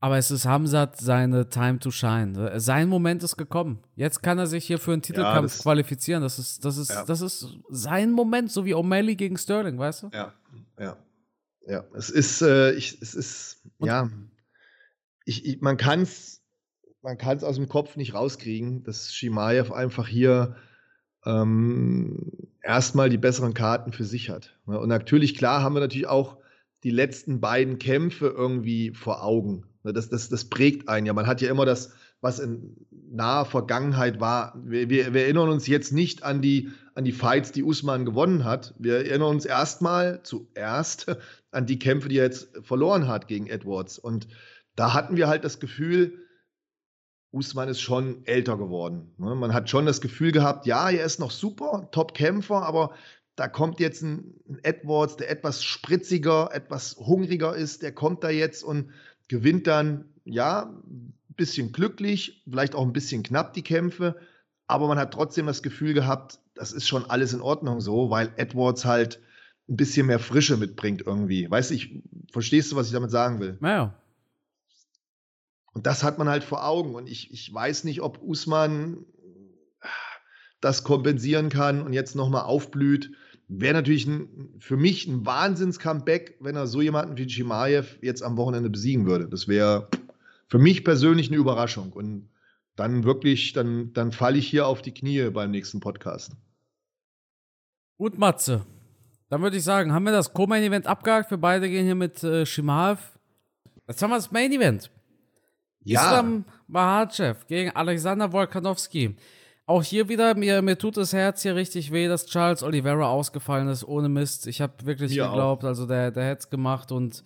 Aber es ist Hamzat seine Time to shine. Sein Moment ist gekommen. Jetzt kann er sich hier für einen Titelkampf ja, das, qualifizieren. Das ist, das, ist, ja. das ist sein Moment, so wie O'Malley gegen Sterling, weißt du? Ja, ja. Ja, es ist, äh, ich, es ist, Und ja, ich, ich, man kann es man kann's aus dem Kopf nicht rauskriegen, dass Shimaev einfach hier ähm, erstmal die besseren Karten für sich hat. Und natürlich, klar, haben wir natürlich auch die letzten beiden Kämpfe irgendwie vor Augen. Ne, das, das, das prägt einen ja. Man hat ja immer das, was in naher Vergangenheit war. Wir, wir, wir, erinnern uns jetzt nicht an die, an die Fights, die Usman gewonnen hat. Wir erinnern uns erstmal zuerst an die Kämpfe, die er jetzt verloren hat gegen Edwards. Und da hatten wir halt das Gefühl, Usman ist schon älter geworden. Ne? Man hat schon das Gefühl gehabt, ja, er ist noch super, Top-Kämpfer, aber da kommt jetzt ein, Edwards, der etwas spritziger, etwas hungriger ist, der kommt da jetzt und gewinnt dann, ja, ein bisschen glücklich, vielleicht auch ein bisschen knapp die Kämpfe, aber man hat trotzdem das Gefühl gehabt, das ist schon alles in Ordnung so, weil Edwards halt ein bisschen mehr Frische mitbringt irgendwie. Weißt du, verstehst du, was ich damit sagen will? Naja. Und das hat man halt vor Augen. Und ich, ich weiß nicht, ob Usman das kompensieren kann und jetzt nochmal aufblüht. Wäre natürlich ein, für mich ein Wahnsinns-Comeback, wenn er so jemanden wie Chimaev jetzt am Wochenende besiegen würde. Das wäre für mich persönlich eine Überraschung. Und dann wirklich, dann, dann falle ich hier auf die Knie beim nächsten Podcast. Gut, Matze. Dann würde ich sagen, haben wir das Co-Main-Event abgehakt. Wir beide gehen hier mit äh, Shimaev. Jetzt haben wir das Main-Event. Ja. Islam Mahachev gegen Alexander Wolkanowski. Auch hier wieder, mir, mir tut das Herz hier richtig weh, dass Charles Oliveira ausgefallen ist, ohne Mist. Ich habe wirklich mir geglaubt, auch. also der, der hätte es gemacht und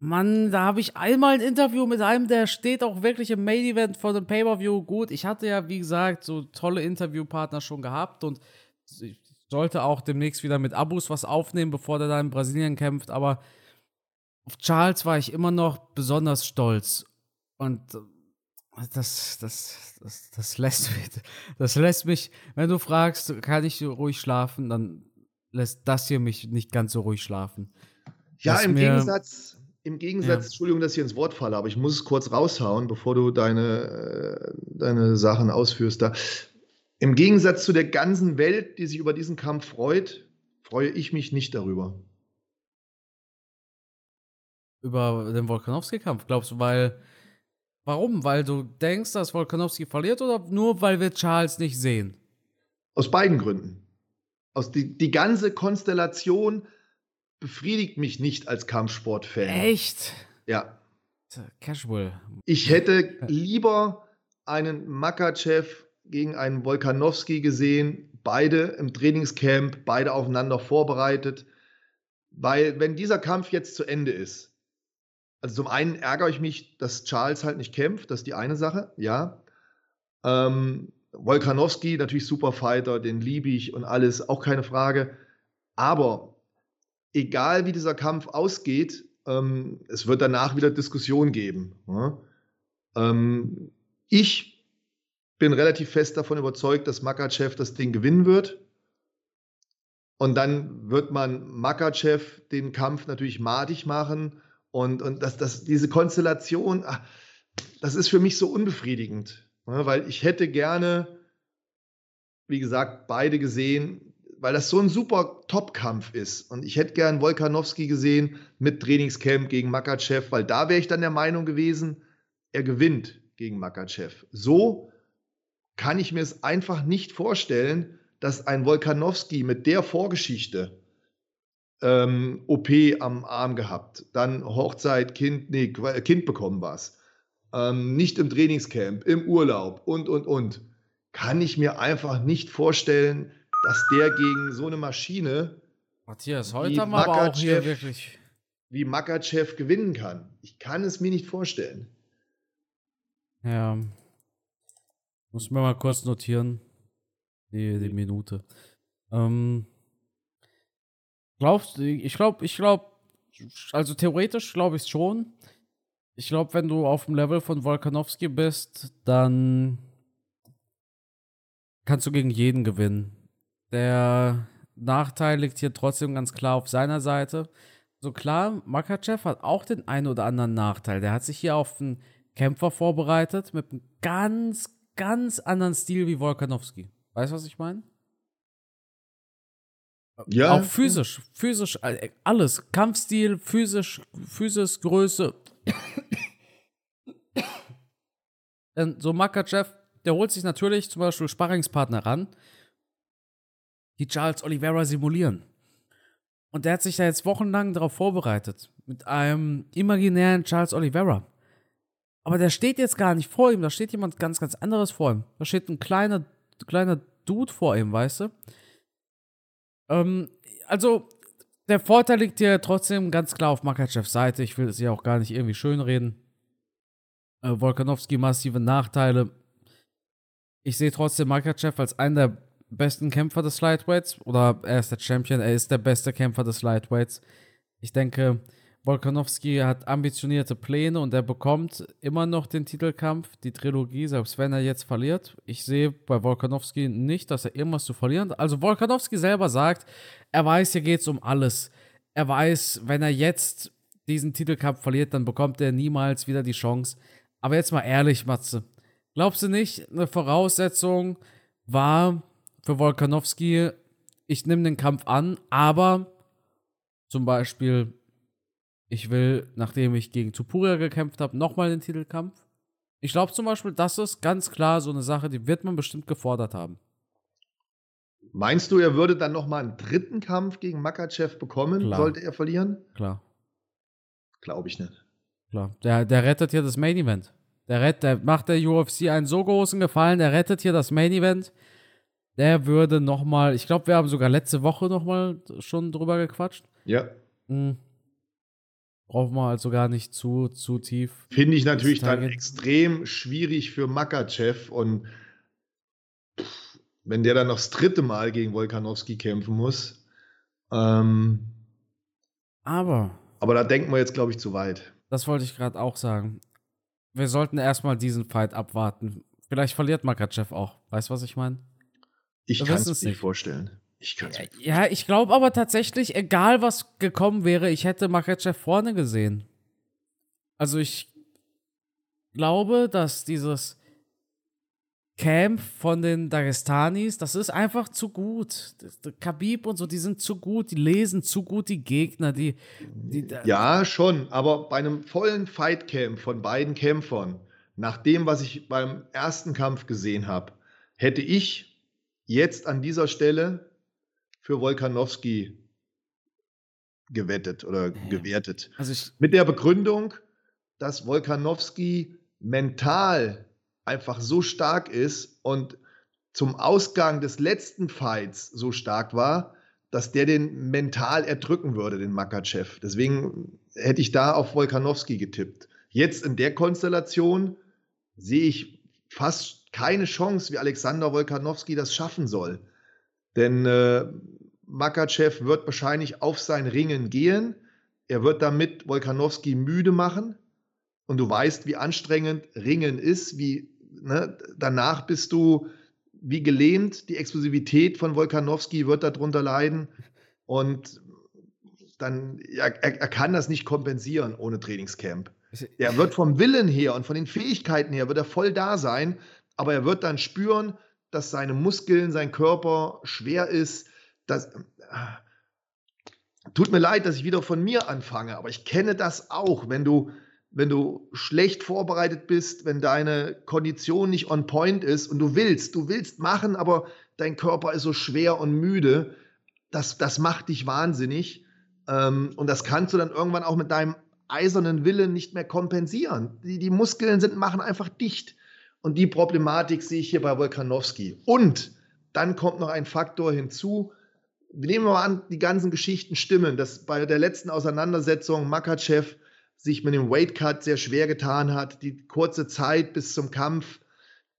Mann, da habe ich einmal ein Interview mit einem, der steht auch wirklich im Main Event vor dem Pay-Per-View. Gut, ich hatte ja, wie gesagt, so tolle Interviewpartner schon gehabt und ich sollte auch demnächst wieder mit Abus was aufnehmen, bevor der da in Brasilien kämpft, aber auf Charles war ich immer noch besonders stolz. Und das, das, das, das, lässt mich, das lässt mich, wenn du fragst, kann ich ruhig schlafen, dann lässt das hier mich nicht ganz so ruhig schlafen. Ja, im Gegensatz, im Gegensatz, ja. Entschuldigung, dass ich ins Wort falle, aber ich muss es kurz raushauen, bevor du deine, deine Sachen ausführst da. Im Gegensatz zu der ganzen Welt, die sich über diesen Kampf freut, freue ich mich nicht darüber. Über den Volkanowski-Kampf, glaubst du, weil Warum? Weil du denkst, dass Volkanowski verliert oder nur weil wir Charles nicht sehen? Aus beiden Gründen. Aus die, die ganze Konstellation befriedigt mich nicht als Kampfsportfan. Echt? Ja. Casual. Ich hätte lieber einen Makachev gegen einen Volkanowski gesehen, beide im Trainingscamp, beide aufeinander vorbereitet. Weil, wenn dieser Kampf jetzt zu Ende ist, also zum einen ärgere ich mich, dass Charles halt nicht kämpft, das ist die eine Sache, ja. Ähm, Volkanowski, natürlich super Fighter, den liebe ich und alles, auch keine Frage. Aber egal wie dieser Kampf ausgeht, ähm, es wird danach wieder Diskussion geben. Ja? Ähm, ich bin relativ fest davon überzeugt, dass Makachev das Ding gewinnen wird. Und dann wird man Makachev den Kampf natürlich madig machen. Und, und das, das, diese Konstellation, ach, das ist für mich so unbefriedigend. Ja, weil ich hätte gerne, wie gesagt, beide gesehen, weil das so ein super Top-Kampf ist. Und ich hätte gern Volkanowski gesehen mit Trainingscamp gegen Makachev, weil da wäre ich dann der Meinung gewesen, er gewinnt gegen Makachev. So kann ich mir es einfach nicht vorstellen, dass ein Volkanowski mit der Vorgeschichte ähm, OP am Arm gehabt, dann Hochzeit, Kind, nee, Kind bekommen was, ähm, nicht im Trainingscamp, im Urlaub und, und, und, kann ich mir einfach nicht vorstellen, dass der gegen so eine Maschine Matthias, heute haben wir aber auch hier wirklich wie Makachev gewinnen kann. Ich kann es mir nicht vorstellen. Ja. Muss mir mal kurz notieren. Die, die Minute. Ähm, glaubst du, ich glaube, ich glaube, also theoretisch glaube ich schon. Ich glaube, wenn du auf dem Level von Volkanowski bist, dann kannst du gegen jeden gewinnen. Der Nachteil liegt hier trotzdem ganz klar auf seiner Seite. So klar, Makachev hat auch den einen oder anderen Nachteil. Der hat sich hier auf einen Kämpfer vorbereitet mit einem ganz, ganz anderen Stil wie Volkanowski. Weißt du, was ich meine? Ja. Auch physisch, physisch, äh, alles. Kampfstil, physisch, Physis, Größe. so Makachev, der holt sich natürlich zum Beispiel Sparringspartner ran, die Charles Oliveira simulieren. Und der hat sich da jetzt wochenlang darauf vorbereitet. Mit einem imaginären Charles Oliveira. Aber der steht jetzt gar nicht vor ihm, da steht jemand ganz, ganz anderes vor ihm. Da steht ein kleiner, kleiner Dude vor ihm, weißt du? Ähm, also, der Vorteil liegt hier trotzdem ganz klar auf Makachevs Seite. Ich will es ja auch gar nicht irgendwie schönreden. Äh, Volkanowski massive Nachteile. Ich sehe trotzdem Makachev als einen der besten Kämpfer des Lightweights. Oder er ist der Champion, er ist der beste Kämpfer des Lightweights. Ich denke, Volkanowski hat ambitionierte Pläne und er bekommt immer noch den Titelkampf, die Trilogie, selbst wenn er jetzt verliert. Ich sehe bei Volkanowski nicht, dass er irgendwas zu verlieren hat. Also Volkanowski selber sagt, er weiß, hier geht es um alles. Er weiß, wenn er jetzt diesen Titelkampf verliert, dann bekommt er niemals wieder die Chance. Aber jetzt mal ehrlich, Matze. Glaubst du nicht, eine Voraussetzung war für Volkanowski, ich nehme den Kampf an, aber zum Beispiel ich will, nachdem ich gegen Tupuria gekämpft habe, nochmal den Titelkampf. Ich glaube zum Beispiel, das ist ganz klar so eine Sache, die wird man bestimmt gefordert haben. Meinst du, er würde dann nochmal einen dritten Kampf gegen Makachev bekommen, klar. sollte er verlieren? Klar. Glaube ich nicht. Klar. Der, der rettet hier das Main Event. Der, rett, der macht der UFC einen so großen Gefallen, der rettet hier das Main Event. Der würde nochmal, ich glaube, wir haben sogar letzte Woche nochmal schon drüber gequatscht. Ja. Mhm brauchen wir also gar nicht zu, zu tief. Finde ich natürlich dann extrem schwierig für Makachev und wenn der dann noch das dritte Mal gegen Volkanowski kämpfen muss. Ähm, aber. Aber da denken wir jetzt, glaube ich, zu weit. Das wollte ich gerade auch sagen. Wir sollten erstmal diesen Fight abwarten. Vielleicht verliert Makachev auch. Weißt du, was ich meine? Ich kann es mir nicht vorstellen. Ich es Ja, ich glaube aber tatsächlich, egal was gekommen wäre, ich hätte Makachev vorne gesehen. Also ich glaube, dass dieses Camp von den Dagestanis, das ist einfach zu gut. Khabib und so, die sind zu gut, die lesen zu gut die Gegner, die, die Ja, schon, aber bei einem vollen Fightcamp von beiden Kämpfern, nach dem, was ich beim ersten Kampf gesehen habe, hätte ich jetzt an dieser Stelle für Wolkanowski gewettet oder gewertet. Also Mit der Begründung, dass Wolkanowski mental einfach so stark ist und zum Ausgang des letzten Fights so stark war, dass der den mental erdrücken würde, den Makachev. Deswegen hätte ich da auf Wolkanowski getippt. Jetzt in der Konstellation sehe ich fast keine Chance, wie Alexander Wolkanowski das schaffen soll. Denn äh, Makachev wird wahrscheinlich auf sein Ringen gehen. Er wird damit Wolkanowski müde machen. Und du weißt, wie anstrengend Ringen ist. Wie, ne, danach bist du wie gelähmt. Die Explosivität von Wolkanowski wird darunter leiden. Und dann, er, er kann das nicht kompensieren ohne Trainingscamp. Er wird vom Willen her und von den Fähigkeiten her wird er voll da sein, aber er wird dann spüren, dass seine Muskeln, sein Körper schwer ist. Das, äh, tut mir leid, dass ich wieder von mir anfange, aber ich kenne das auch, wenn du, wenn du schlecht vorbereitet bist, wenn deine Kondition nicht on point ist und du willst, du willst machen, aber dein Körper ist so schwer und müde, das, das macht dich wahnsinnig. Ähm, und das kannst du dann irgendwann auch mit deinem eisernen Willen nicht mehr kompensieren. Die, die Muskeln sind, machen einfach dicht. Und die Problematik sehe ich hier bei Volkanowski. Und dann kommt noch ein Faktor hinzu. Nehmen wir mal an, die ganzen Geschichten stimmen, dass bei der letzten Auseinandersetzung Makachev sich mit dem Weightcut sehr schwer getan hat, die kurze Zeit bis zum Kampf,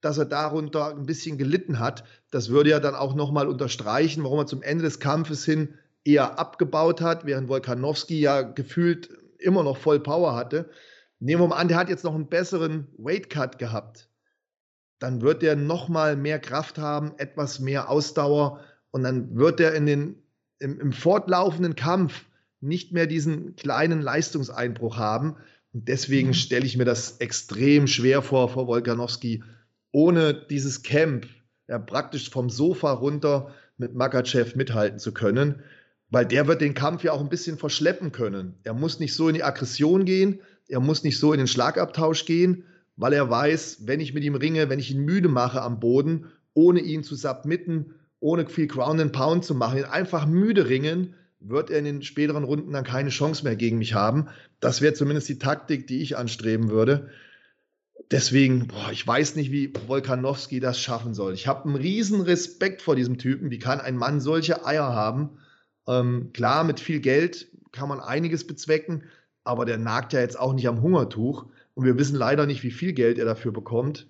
dass er darunter ein bisschen gelitten hat. Das würde ja dann auch nochmal unterstreichen, warum er zum Ende des Kampfes hin eher abgebaut hat, während Volkanowski ja gefühlt immer noch voll Power hatte. Nehmen wir mal an, der hat jetzt noch einen besseren Weightcut gehabt dann wird er noch mal mehr Kraft haben, etwas mehr Ausdauer und dann wird er in den, im, im fortlaufenden Kampf nicht mehr diesen kleinen Leistungseinbruch haben. Und deswegen mhm. stelle ich mir das extrem schwer vor, vor Wolkanowski, ohne dieses Camp ja, praktisch vom Sofa runter mit Makachev mithalten zu können, weil der wird den Kampf ja auch ein bisschen verschleppen können. Er muss nicht so in die Aggression gehen, er muss nicht so in den Schlagabtausch gehen, weil er weiß, wenn ich mit ihm ringe, wenn ich ihn müde mache am Boden, ohne ihn zu submitten, ohne viel Ground and Pound zu machen, ihn einfach müde ringen, wird er in den späteren Runden dann keine Chance mehr gegen mich haben. Das wäre zumindest die Taktik, die ich anstreben würde. Deswegen, boah, ich weiß nicht, wie Volkanowski das schaffen soll. Ich habe einen riesen Respekt vor diesem Typen. Wie kann ein Mann solche Eier haben? Ähm, klar, mit viel Geld kann man einiges bezwecken, aber der nagt ja jetzt auch nicht am Hungertuch. Und wir wissen leider nicht, wie viel Geld er dafür bekommt.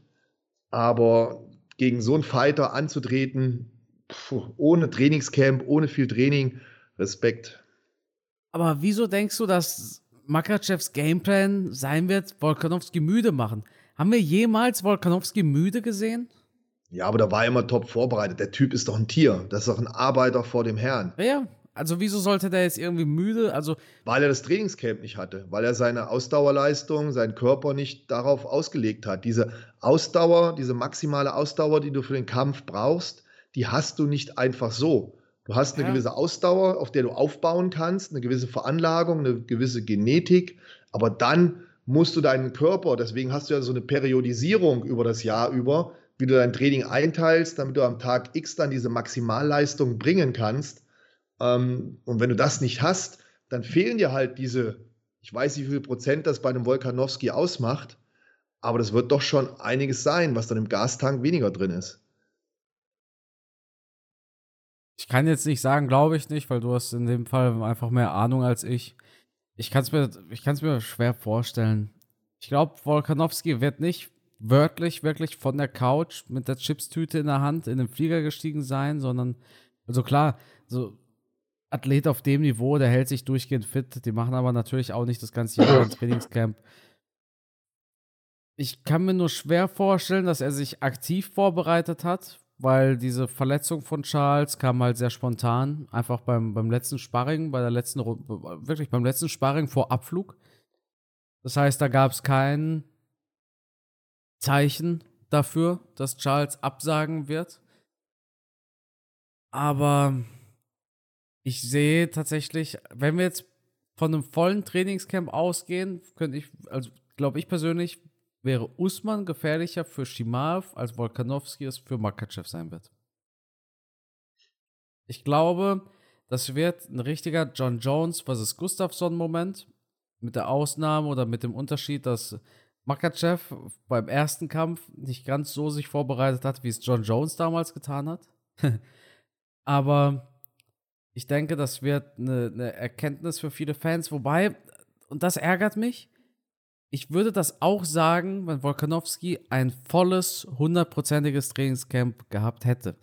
Aber gegen so einen Fighter anzutreten, pfuh, ohne Trainingscamp, ohne viel Training, Respekt. Aber wieso denkst du, dass Makachevs Gameplan sein wird, Volkanowski müde machen? Haben wir jemals Volkanowski müde gesehen? Ja, aber da war er immer top vorbereitet. Der Typ ist doch ein Tier. Das ist doch ein Arbeiter vor dem Herrn. Ja, also wieso sollte der jetzt irgendwie müde? Also weil er das Trainingscamp nicht hatte, weil er seine Ausdauerleistung, seinen Körper nicht darauf ausgelegt hat. Diese Ausdauer, diese maximale Ausdauer, die du für den Kampf brauchst, die hast du nicht einfach so. Du hast eine ja. gewisse Ausdauer, auf der du aufbauen kannst, eine gewisse Veranlagung, eine gewisse Genetik, aber dann musst du deinen Körper, deswegen hast du ja so eine Periodisierung über das Jahr über, wie du dein Training einteilst, damit du am Tag X dann diese Maximalleistung bringen kannst. Ähm, und wenn du das nicht hast, dann fehlen dir halt diese, ich weiß nicht, wie viel Prozent das bei einem Volkanowski ausmacht, aber das wird doch schon einiges sein, was dann im Gastank weniger drin ist. Ich kann jetzt nicht sagen, glaube ich nicht, weil du hast in dem Fall einfach mehr Ahnung als ich. Ich kann es mir, mir schwer vorstellen. Ich glaube, Volkanowski wird nicht wörtlich wirklich von der Couch mit der Chipstüte in der Hand in den Flieger gestiegen sein, sondern, also klar, so Athlet auf dem Niveau, der hält sich durchgehend fit. Die machen aber natürlich auch nicht das ganze Jahr ein Trainingscamp. Ich kann mir nur schwer vorstellen, dass er sich aktiv vorbereitet hat, weil diese Verletzung von Charles kam halt sehr spontan. Einfach beim, beim letzten Sparring, bei der letzten wirklich beim letzten Sparring vor Abflug. Das heißt, da gab es kein Zeichen dafür, dass Charles absagen wird. Aber ich sehe tatsächlich, wenn wir jetzt von einem vollen Trainingscamp ausgehen, könnte ich, also glaube ich persönlich, wäre Usman gefährlicher für Shimaev, als Volkanovski es für Makachev sein wird. Ich glaube, das wird ein richtiger John Jones vs. Gustafsson-Moment. Mit der Ausnahme oder mit dem Unterschied, dass Makachev beim ersten Kampf nicht ganz so sich vorbereitet hat, wie es John Jones damals getan hat. Aber ich denke, das wird eine, eine Erkenntnis für viele Fans. Wobei, und das ärgert mich, ich würde das auch sagen, wenn Volkanowski ein volles, hundertprozentiges Trainingscamp gehabt hätte.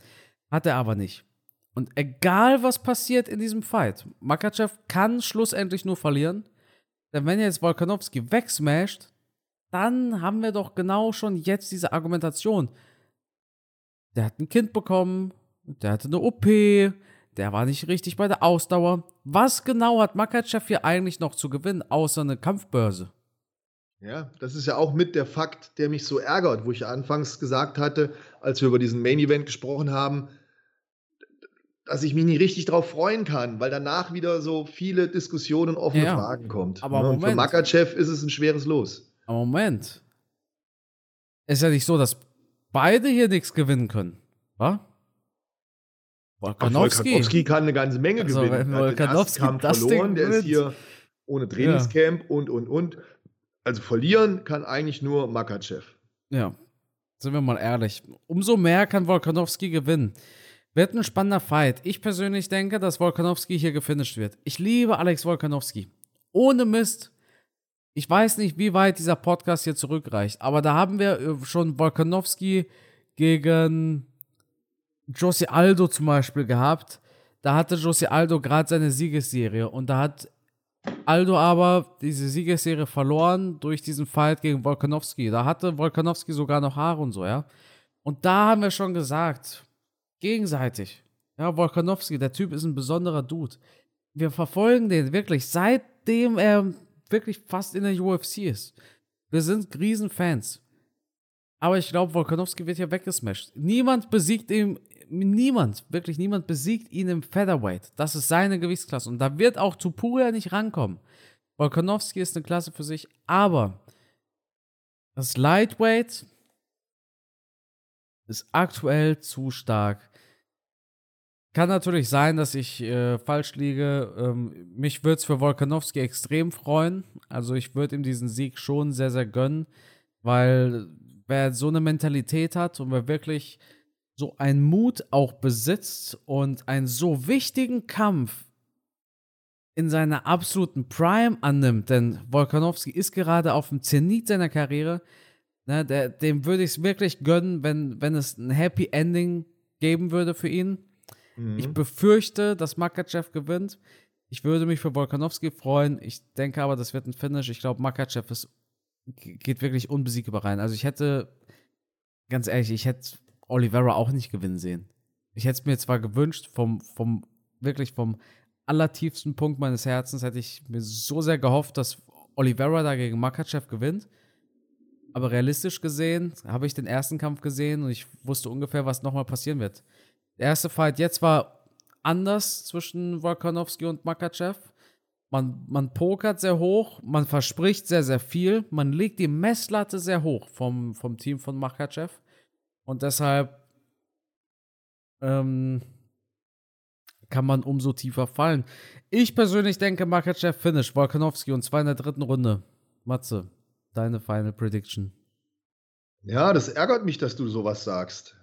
Hat er aber nicht. Und egal was passiert in diesem Fight, Makachev kann schlussendlich nur verlieren. Denn wenn jetzt Volkanowski wegsmasht, dann haben wir doch genau schon jetzt diese Argumentation. Der hat ein Kind bekommen, der hatte eine OP, der war nicht richtig bei der Ausdauer. Was genau hat Makachev hier eigentlich noch zu gewinnen, außer eine Kampfbörse? Ja, das ist ja auch mit der Fakt, der mich so ärgert, wo ich anfangs gesagt hatte, als wir über diesen Main Event gesprochen haben, dass ich mich nicht richtig darauf freuen kann, weil danach wieder so viele Diskussionen, offene ja, Fragen kommt. Aber ne? Für Makachev ist es ein schweres Los. Aber Moment. Ist ja nicht so, dass beide hier nichts gewinnen können, wa? Volkanowski. Kann eine ganze Menge also, gewinnen. Wenn Volkanowski hat den das verloren, Ding der ist hier ohne Trainingscamp ja. und, und, und. Also verlieren kann eigentlich nur Makachev. Ja, sind wir mal ehrlich. Umso mehr kann Volkanowski gewinnen. Wird ein spannender Fight. Ich persönlich denke, dass Volkanowski hier gefinisht wird. Ich liebe Alex Volkanowski. Ohne Mist. Ich weiß nicht, wie weit dieser Podcast hier zurückreicht, aber da haben wir äh, schon Volkanowski gegen Josie Aldo zum Beispiel gehabt. Da hatte Josie Aldo gerade seine Siegesserie und da hat Aldo aber diese Siegesserie verloren durch diesen Fight gegen Volkanovski. Da hatte Volkanovski sogar noch Haare und so, ja. Und da haben wir schon gesagt, gegenseitig. Ja, Volkanovski, der Typ ist ein besonderer Dude. Wir verfolgen den wirklich, seitdem er wirklich fast in der UFC ist. Wir sind Riesenfans. Aber ich glaube, Volkanovski wird hier weggesmashed. Niemand besiegt ihn niemand, wirklich niemand besiegt ihn im Featherweight. Das ist seine Gewichtsklasse. Und da wird auch Tupuria nicht rankommen. Volkanovski ist eine Klasse für sich, aber das Lightweight ist aktuell zu stark. Kann natürlich sein, dass ich äh, falsch liege. Ähm, mich würde es für Volkanovski extrem freuen. Also ich würde ihm diesen Sieg schon sehr, sehr gönnen, weil wer so eine Mentalität hat und wer wirklich so einen Mut auch besitzt und einen so wichtigen Kampf in seiner absoluten Prime annimmt, denn Volkanovski ist gerade auf dem Zenit seiner Karriere. Ne, der, dem würde ich es wirklich gönnen, wenn, wenn es ein Happy Ending geben würde für ihn. Mhm. Ich befürchte, dass Makachev gewinnt. Ich würde mich für Volkanovski freuen. Ich denke aber, das wird ein Finish. Ich glaube, Makachev ist, geht wirklich unbesiegbar rein. Also ich hätte, ganz ehrlich, ich hätte Oliveira auch nicht gewinnen sehen. Ich hätte es mir zwar gewünscht, vom, vom, wirklich vom allertiefsten Punkt meines Herzens hätte ich mir so sehr gehofft, dass Oliveira da gegen Makachev gewinnt. Aber realistisch gesehen habe ich den ersten Kampf gesehen und ich wusste ungefähr, was nochmal passieren wird. Der erste Fight jetzt war anders zwischen Volkanovski und Makachev. Man, man pokert sehr hoch, man verspricht sehr, sehr viel, man legt die Messlatte sehr hoch vom, vom Team von Makachev. Und deshalb ähm, kann man umso tiefer fallen. Ich persönlich denke, Makachev finish, Volkanowski und zwar in der dritten Runde. Matze, deine Final Prediction. Ja, das ärgert mich, dass du sowas sagst.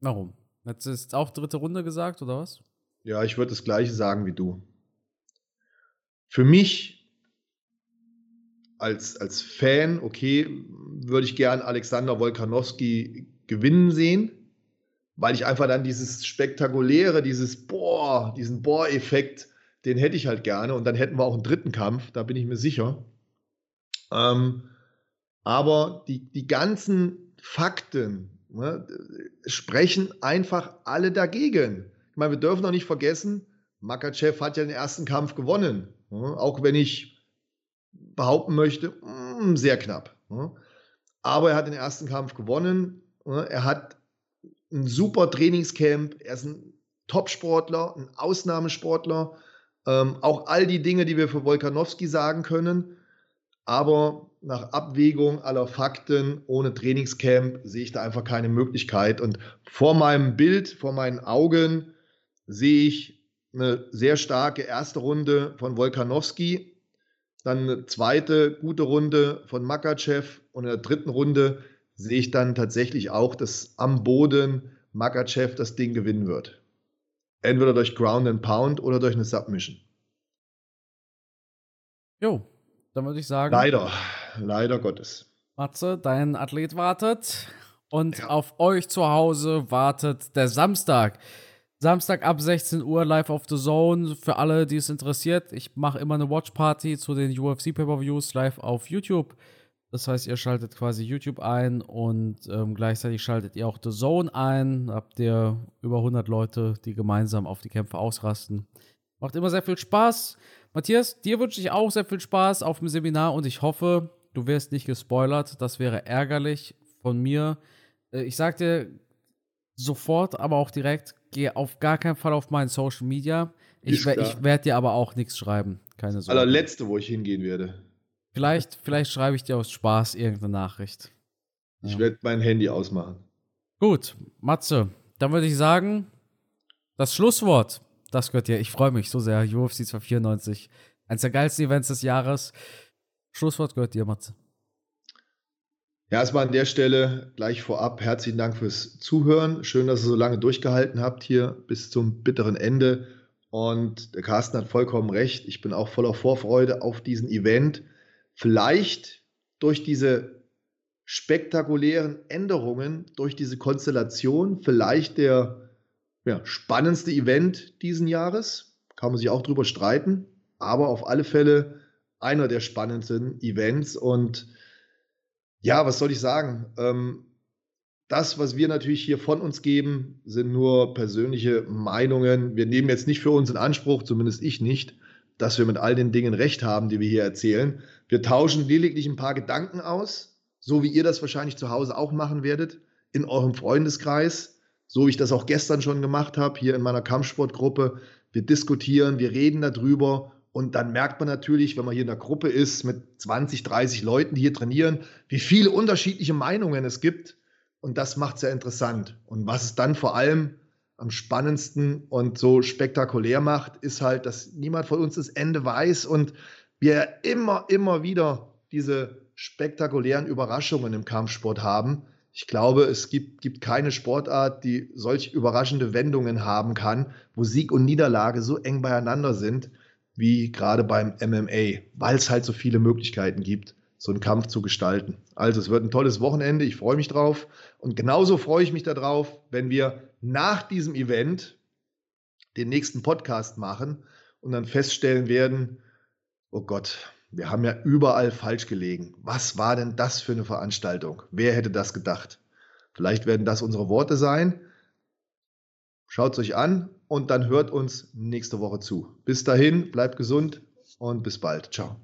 Warum? Hättest du jetzt auch dritte Runde gesagt, oder was? Ja, ich würde das gleiche sagen wie du. Für mich als, als Fan, okay, würde ich gern Alexander Wolkanowski gewinnen sehen, weil ich einfach dann dieses spektakuläre, dieses Boah, diesen Bohr-Effekt, den hätte ich halt gerne und dann hätten wir auch einen dritten Kampf, da bin ich mir sicher. Ähm, aber die, die ganzen Fakten ne, sprechen einfach alle dagegen. Ich meine, wir dürfen auch nicht vergessen, Makachev hat ja den ersten Kampf gewonnen. Ne, auch wenn ich behaupten möchte, mm, sehr knapp. Aber er hat den ersten Kampf gewonnen. Er hat ein super Trainingscamp. Er ist ein Top-Sportler, ein Ausnahmesportler. Ähm, auch all die Dinge, die wir für Wolkanowski sagen können. Aber nach Abwägung aller Fakten ohne Trainingscamp sehe ich da einfach keine Möglichkeit. Und vor meinem Bild, vor meinen Augen sehe ich eine sehr starke erste Runde von Wolkanowski dann eine zweite gute Runde von Makachev und in der dritten Runde sehe ich dann tatsächlich auch, dass am Boden Makachev das Ding gewinnen wird. Entweder durch Ground and Pound oder durch eine Submission. Jo, dann würde ich sagen. Leider, leider Gottes. Matze, dein Athlet wartet. Und ja. auf euch zu Hause wartet der Samstag. Samstag ab 16 Uhr live auf The Zone. Für alle, die es interessiert, ich mache immer eine Watch Party zu den UFC Pay-Per-Views live auf YouTube. Das heißt, ihr schaltet quasi YouTube ein und ähm, gleichzeitig schaltet ihr auch The Zone ein. Habt ihr über 100 Leute, die gemeinsam auf die Kämpfe ausrasten. Macht immer sehr viel Spaß. Matthias, dir wünsche ich auch sehr viel Spaß auf dem Seminar und ich hoffe, du wirst nicht gespoilert. Das wäre ärgerlich von mir. Äh, ich sag dir sofort, aber auch direkt, geh auf gar keinen Fall auf meinen Social Media. Ich, ich werde dir aber auch nichts schreiben. Keine Sorge. Allerletzte, wo ich hingehen werde. Vielleicht, vielleicht schreibe ich dir aus Spaß irgendeine Nachricht. Ich werde mein Handy ausmachen. Gut, Matze, dann würde ich sagen, das Schlusswort, das gehört dir. Ich freue mich so sehr. UFC 294, eines der geilsten Events des Jahres. Schlusswort gehört dir, Matze. Ja, erstmal an der Stelle gleich vorab herzlichen Dank fürs Zuhören. Schön, dass ihr so lange durchgehalten habt hier bis zum bitteren Ende. Und der Carsten hat vollkommen recht. Ich bin auch voller Vorfreude auf diesen Event. Vielleicht durch diese spektakulären Änderungen, durch diese Konstellation, vielleicht der ja, spannendste Event diesen Jahres. Kann man sich auch drüber streiten. Aber auf alle Fälle einer der spannendsten Events und ja, was soll ich sagen? Ähm, das, was wir natürlich hier von uns geben, sind nur persönliche Meinungen. Wir nehmen jetzt nicht für uns in Anspruch, zumindest ich nicht, dass wir mit all den Dingen recht haben, die wir hier erzählen. Wir tauschen lediglich ein paar Gedanken aus, so wie ihr das wahrscheinlich zu Hause auch machen werdet, in eurem Freundeskreis, so wie ich das auch gestern schon gemacht habe, hier in meiner Kampfsportgruppe. Wir diskutieren, wir reden darüber und dann merkt man natürlich, wenn man hier in der Gruppe ist mit 20, 30 Leuten, die hier trainieren, wie viele unterschiedliche Meinungen es gibt. Und das macht es ja interessant. Und was es dann vor allem am spannendsten und so spektakulär macht, ist halt, dass niemand von uns das Ende weiß und wir immer, immer wieder diese spektakulären Überraschungen im Kampfsport haben. Ich glaube, es gibt, gibt keine Sportart, die solch überraschende Wendungen haben kann, wo Sieg und Niederlage so eng beieinander sind wie gerade beim MMA, weil es halt so viele Möglichkeiten gibt, so einen Kampf zu gestalten. Also es wird ein tolles Wochenende, ich freue mich drauf. Und genauso freue ich mich darauf, wenn wir nach diesem Event den nächsten Podcast machen und dann feststellen werden, oh Gott, wir haben ja überall falsch gelegen. Was war denn das für eine Veranstaltung? Wer hätte das gedacht? Vielleicht werden das unsere Worte sein. Schaut es euch an und dann hört uns nächste Woche zu. Bis dahin, bleibt gesund und bis bald. Ciao.